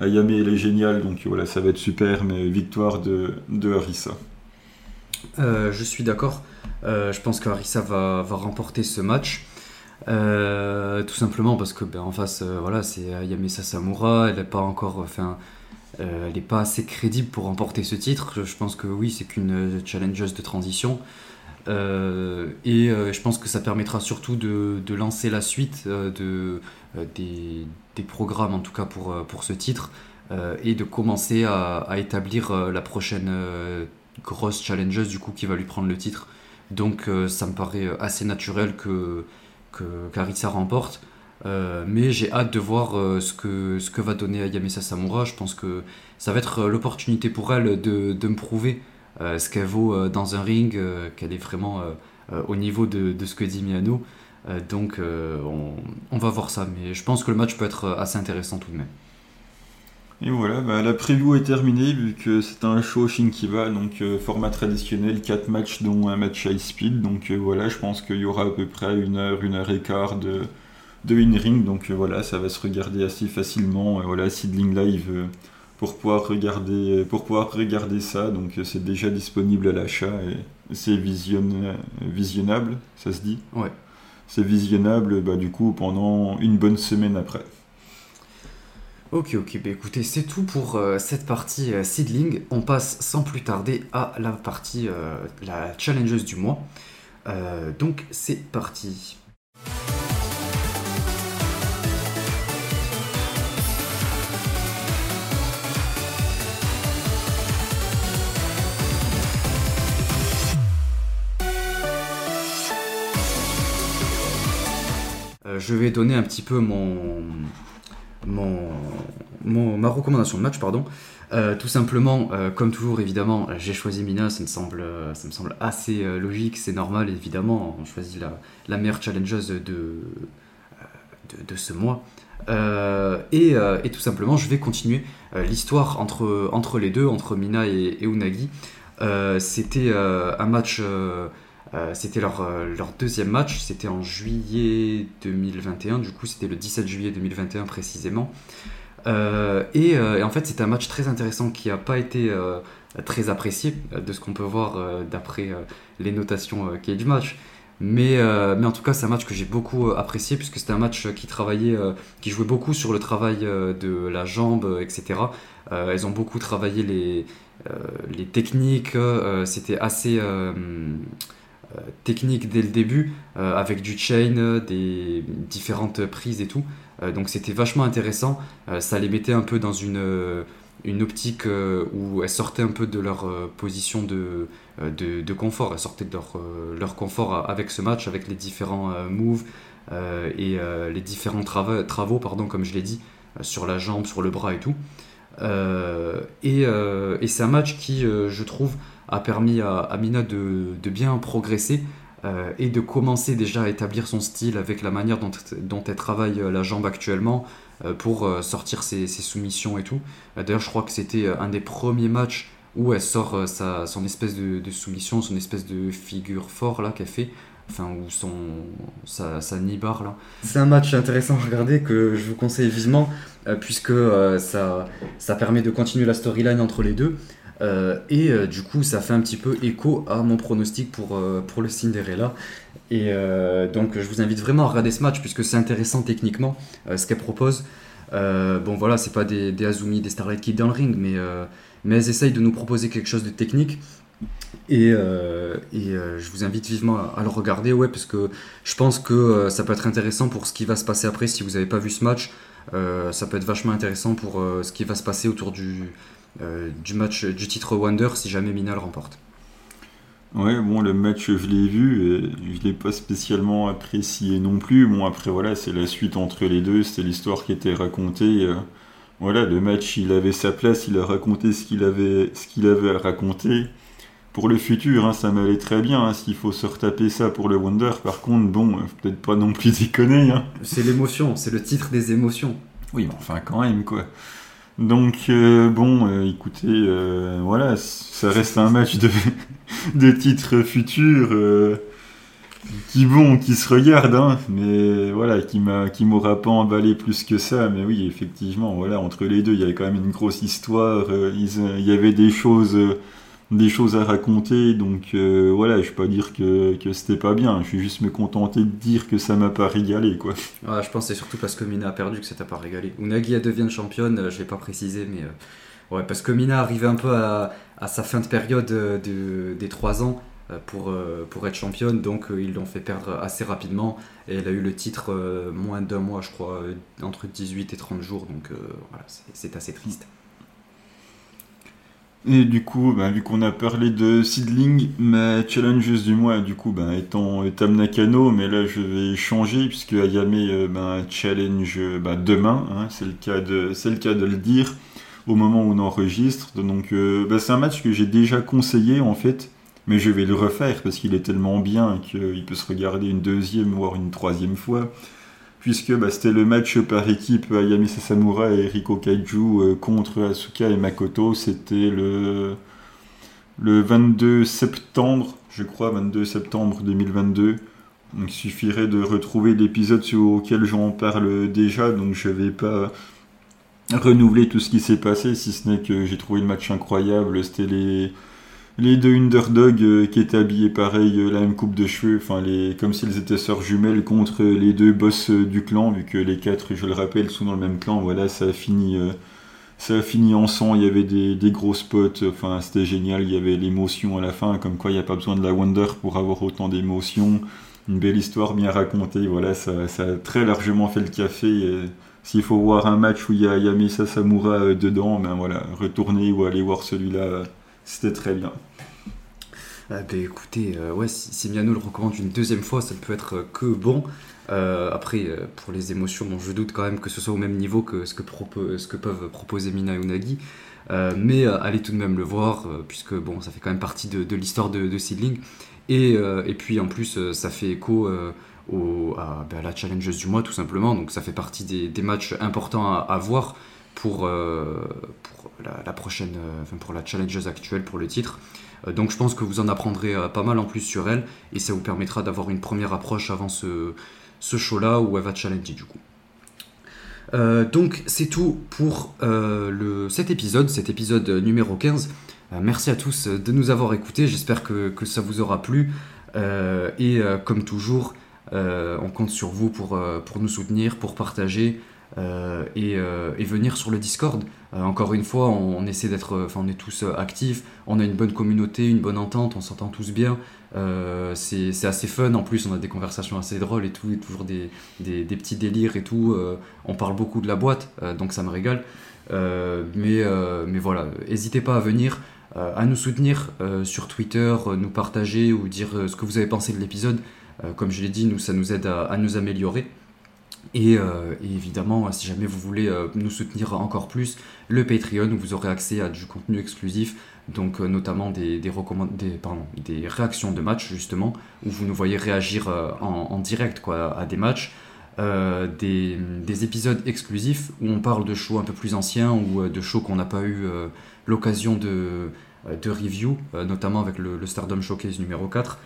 Ayame elle est géniale donc voilà ça va être super mais victoire de, de Harissa euh, je suis d'accord. Euh, je pense qu'Arisa va, va remporter ce match. Euh, tout simplement parce que ben, en face, voilà, c'est Yamesa Samura. Elle n'est pas encore, enfin, elle n'est pas assez crédible pour remporter ce titre. Je, pense que oui, c'est qu'une challengeuse de transition. Et je pense que ça permettra surtout de, lancer la suite de, des, programmes, en tout cas pour, pour ce titre, et de commencer à, établir la prochaine grosse challengeuse du coup qui va lui prendre le titre. Donc euh, ça me paraît euh, assez naturel que, que Carissa remporte. Euh, mais j'ai hâte de voir ce, que, ce que va donner Ayamesa Samura. Je pense que ça va être l'opportunité pour elle de, de me prouver ce qu'elle vaut dans un ring, qu'elle est vraiment au niveau de, ce que dit Miano. donc on, va voir ça. Mais je pense que le match peut être assez intéressant tout de même. Et voilà, bah, la preview est terminée vu que c'est un show Shinkiba, donc euh, format traditionnel, 4 matchs dont un match high speed. Donc euh, voilà, je pense qu'il y aura à peu près une heure, une heure et quart de, de in-ring. Donc euh, voilà, ça va se regarder assez facilement. voilà, Seedling Live pour, pouvoir regarder, pour pouvoir regarder ça. Donc c'est déjà disponible à l'achat et c'est visionn visionnable, ça se dit Ouais. C'est visionnable bah, du coup pendant une bonne semaine après. Ok, ok, bah écoutez, c'est tout pour euh, cette partie euh, seedling. On passe sans plus tarder à la partie, euh, la challengeuse du mois. donc c'est parti. Je vais donner un petit peu mon, ma recommandation de match, pardon. Euh, tout simplement, euh, comme toujours, évidemment, j'ai choisi Mina, ça me semble, assez euh, logique, c'est normal, évidemment, on choisit la, meilleure challengeuse de, ce mois. Et, tout simplement, je vais continuer l'histoire entre, les deux, entre Mina et Unagi. C'était un match euh, c'était leur, euh, leur, deuxième match, c'était en juillet 2021, du coup c'était le 17 juillet 2021 précisément. Euh, et, en fait c'était un match très intéressant qui n'a pas été très apprécié de ce qu'on peut voir d'après les notations Cage Match. Mais, mais en tout cas c'est un match que j'ai beaucoup apprécié puisque c'était un match qui travaillait, qui jouait beaucoup sur le travail de la jambe, etc. elles ont beaucoup travaillé les, les techniques, c'était assez technique dès le début, euh, avec du chain, des différentes prises et tout. Euh, donc c'était vachement intéressant. ça les mettait un peu dans une, une optique où elles sortaient un peu de leur position de, de, confort. Elles sortaient de leur, leur confort avec ce match, avec les différents moves et les différents travaux, travaux pardon, comme je l'ai dit, sur la jambe, sur le bras et tout. et, et c'est un match qui, je trouve, a permis à Amina de, bien progresser euh, et de commencer déjà à établir son style avec la manière dont, dont elle travaille euh, la jambe actuellement euh, pour sortir ses, soumissions et tout. D'ailleurs, je crois que c'était un des premiers matchs où elle sort sa, son espèce de, soumission, son espèce de figure fort là qu'elle fait, enfin ou son sa, sa nibar là. C'est un match intéressant à regarder que je vous conseille vivement puisque ça, ça permet de continuer la storyline entre les deux. Et du coup, ça fait un petit peu écho à mon pronostic pour, pour le Cinderella. Et donc, je vous invite vraiment à regarder ce match puisque c'est intéressant techniquement ce qu'elle propose. Euh, bon voilà, c'est pas des, Azumi, des Starlight Kid dans le ring, mais, euh, mais elles essayent de nous proposer quelque chose de technique. Et, euh, et je vous invite vivement à, le regarder, ouais, parce que je pense que ça peut être intéressant pour ce qui va se passer après si vous n'avez pas vu ce match. ça peut être vachement intéressant pour ce qui va se passer autour du, du match du titre Wonder si jamais Mina le remporte. Ouais, bon, le match, je l'ai vu, et je l'ai pas spécialement apprécié non plus. Bon, après, voilà, c'est la suite entre les deux, c'était l'histoire qui était racontée. Euh, voilà, le match, il avait sa place, il a raconté ce qu'il avait, ce qu'il avait à raconter. Pour le futur, hein, ça m'allait très bien. Hein, S'il faut se retaper ça pour le Wonder, par contre, bon, euh, peut-être pas non plus déconner. Hein. C'est l'émotion, c'est le titre des émotions. Oui, mais enfin, quand même, quoi. Donc euh, bon, euh, écoutez, euh, voilà, ça reste un match de, (laughs) de titres futurs qui bon, qui se regarde, hein, mais voilà, qui m'a, qui m'aura pas emballé plus que ça. Mais oui, effectivement, voilà, entre les deux, il y avait quand même une grosse histoire. il y avait des choses des choses à raconter. Donc euh, voilà, je vais pas dire que, que c'était pas bien. Je vais juste me contenter de dire que ça m'a pas régalé. quoi. Je pense que c'est surtout parce que Mina a perdu que ça t'a pas régalé. Unagi a devienne championne, euh, je vais pas préciser, mais euh, ouais, parce que Mina arrivait un peu à, à sa fin de période de, des 3 ans. Pour, pour être championne, donc ils l'ont fait perdre assez rapidement et elle a eu le titre moins d'un mois, je crois, entre 18 et 30 jours, donc voilà, c'est assez triste. Et du coup, bah, vu qu'on a parlé de Seedling, ma challengeuse du mois, du coup, bah, étant Tam Nakano, mais là je vais changer puisque Ayame euh, bah, challenge demain, hein, c'est le, cas de, le cas de le dire, au moment où on enregistre. Donc euh, c'est un match que j'ai déjà conseillé en fait, mais je vais le refaire parce qu'il est tellement bien qu'il peut se regarder une deuxième voire une troisième fois puisque bah, c'était le match par équipe Ayami Sasamura et Riko Kaiju euh, contre Asuka et Makoto. C'était le, le 22 septembre, je crois, 22 septembre 2022. Donc, il suffirait de retrouver l'épisode auquel j'en parle déjà, donc je vais pas renouveler tout ce qui s'est passé, si ce n'est que j'ai trouvé le match incroyable. C'était les les deux underdogs euh, qui étaient habillés pareil, euh, la même coupe de cheveux, enfin les, comme s'ils étaient sœurs jumelles contre les deux boss euh, du clan, vu que les quatre, je le rappelle, sont dans le même clan. Voilà, ça a fini, ça a fini en sang. Il y avait des, gros spots, enfin c'était génial. Il y avait l'émotion à la fin, comme quoi il n'y a pas besoin de la Wonder pour avoir autant d'émotions. Une belle histoire bien racontée. Voilà, ça, a très largement fait le café. S'il faut voir un match où il y a Yamisa Samura dedans, ben voilà, retourner ou aller voir celui-là, c'était très bien. Ah, ben, écoutez, euh, ouais, si, Miano le recommande une deuxième fois, ça ne peut être que bon. Euh, après, euh, pour les émotions, bon, je doute quand même que ce soit au même niveau que ce que, peuvent proposer Mina et Unagi. mais allez tout de même le voir, puisque bon, ça fait quand même partie de, l'histoire de, de. Et, et, puis en plus, ça fait écho au, à, ben, la challengeuse du mois, tout simplement. Donc ça fait partie des, matchs importants à, voir pour la, prochaine, enfin, pour la challengeuse actuelle pour le titre. Euh, donc je pense que vous en apprendrez euh, pas mal en plus sur elle et ça vous permettra d'avoir une première approche avant ce, ce show-là où elle va challenger du coup. Euh, donc c'est tout pour le, cet épisode, cet épisode numéro 15. merci à tous de nous avoir écoutés, j'espère que, que, ça vous aura plu. et comme toujours, on compte sur vous pour, pour nous soutenir, pour partager, euh, euh, et, venir sur le Discord. Euh, encore une fois, on, essaie d'être, enfin, on est tous actifs, on a une bonne communauté, une bonne entente, on s'entend tous bien. c'est assez fun. En plus, on a des conversations assez drôles et tout, et toujours des, des, petits délires et tout. on parle beaucoup de la boîte, donc ça me régale. mais, mais voilà, n'hésitez pas à venir, à nous soutenir sur Twitter, nous partager ou dire ce que vous avez pensé de l'épisode. comme je l'ai dit, nous, ça nous aide à nous améliorer. Euh, et, évidemment, si jamais vous voulez euh, nous soutenir encore plus, le Patreon où vous aurez accès à du contenu exclusif, donc euh, notamment des, des, des, réactions de matchs justement, où vous nous voyez réagir en, direct quoi, à des matchs, des, des, épisodes exclusifs où on parle de shows un peu plus anciens ou de shows qu'on n'a pas eu l'occasion de, de review, notamment avec le, Stardom Showcase numéro 4,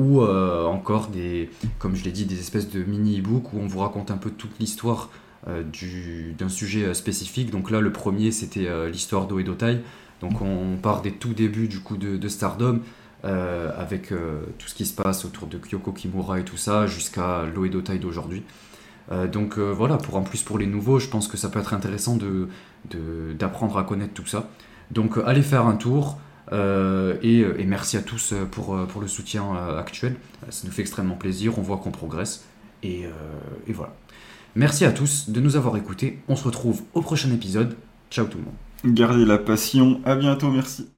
ou encore des, comme je l'ai dit, des espèces de mini-e-book où on vous raconte un peu toute l'histoire d'un sujet spécifique. Donc là, le premier, c'était l'histoire d'Oedotai. Donc on part des tout débuts du coup de, Stardom, avec tout ce qui se passe autour de Kyoko Kimura et tout ça, jusqu'à l'Oedotai d'aujourd'hui. Euh, donc euh, voilà, pour en plus pour les nouveaux, je pense que ça peut être intéressant d'apprendre à connaître tout ça. Donc euh, allez faire un tour. Et, merci à tous pour, pour le soutien actuel. Ça nous fait extrêmement plaisir, on voit qu'on progresse. Et, et, voilà. Merci à tous de nous avoir écoutés. On se retrouve au prochain épisode. Ciao tout le monde. Gardez la passion. À bientôt, merci.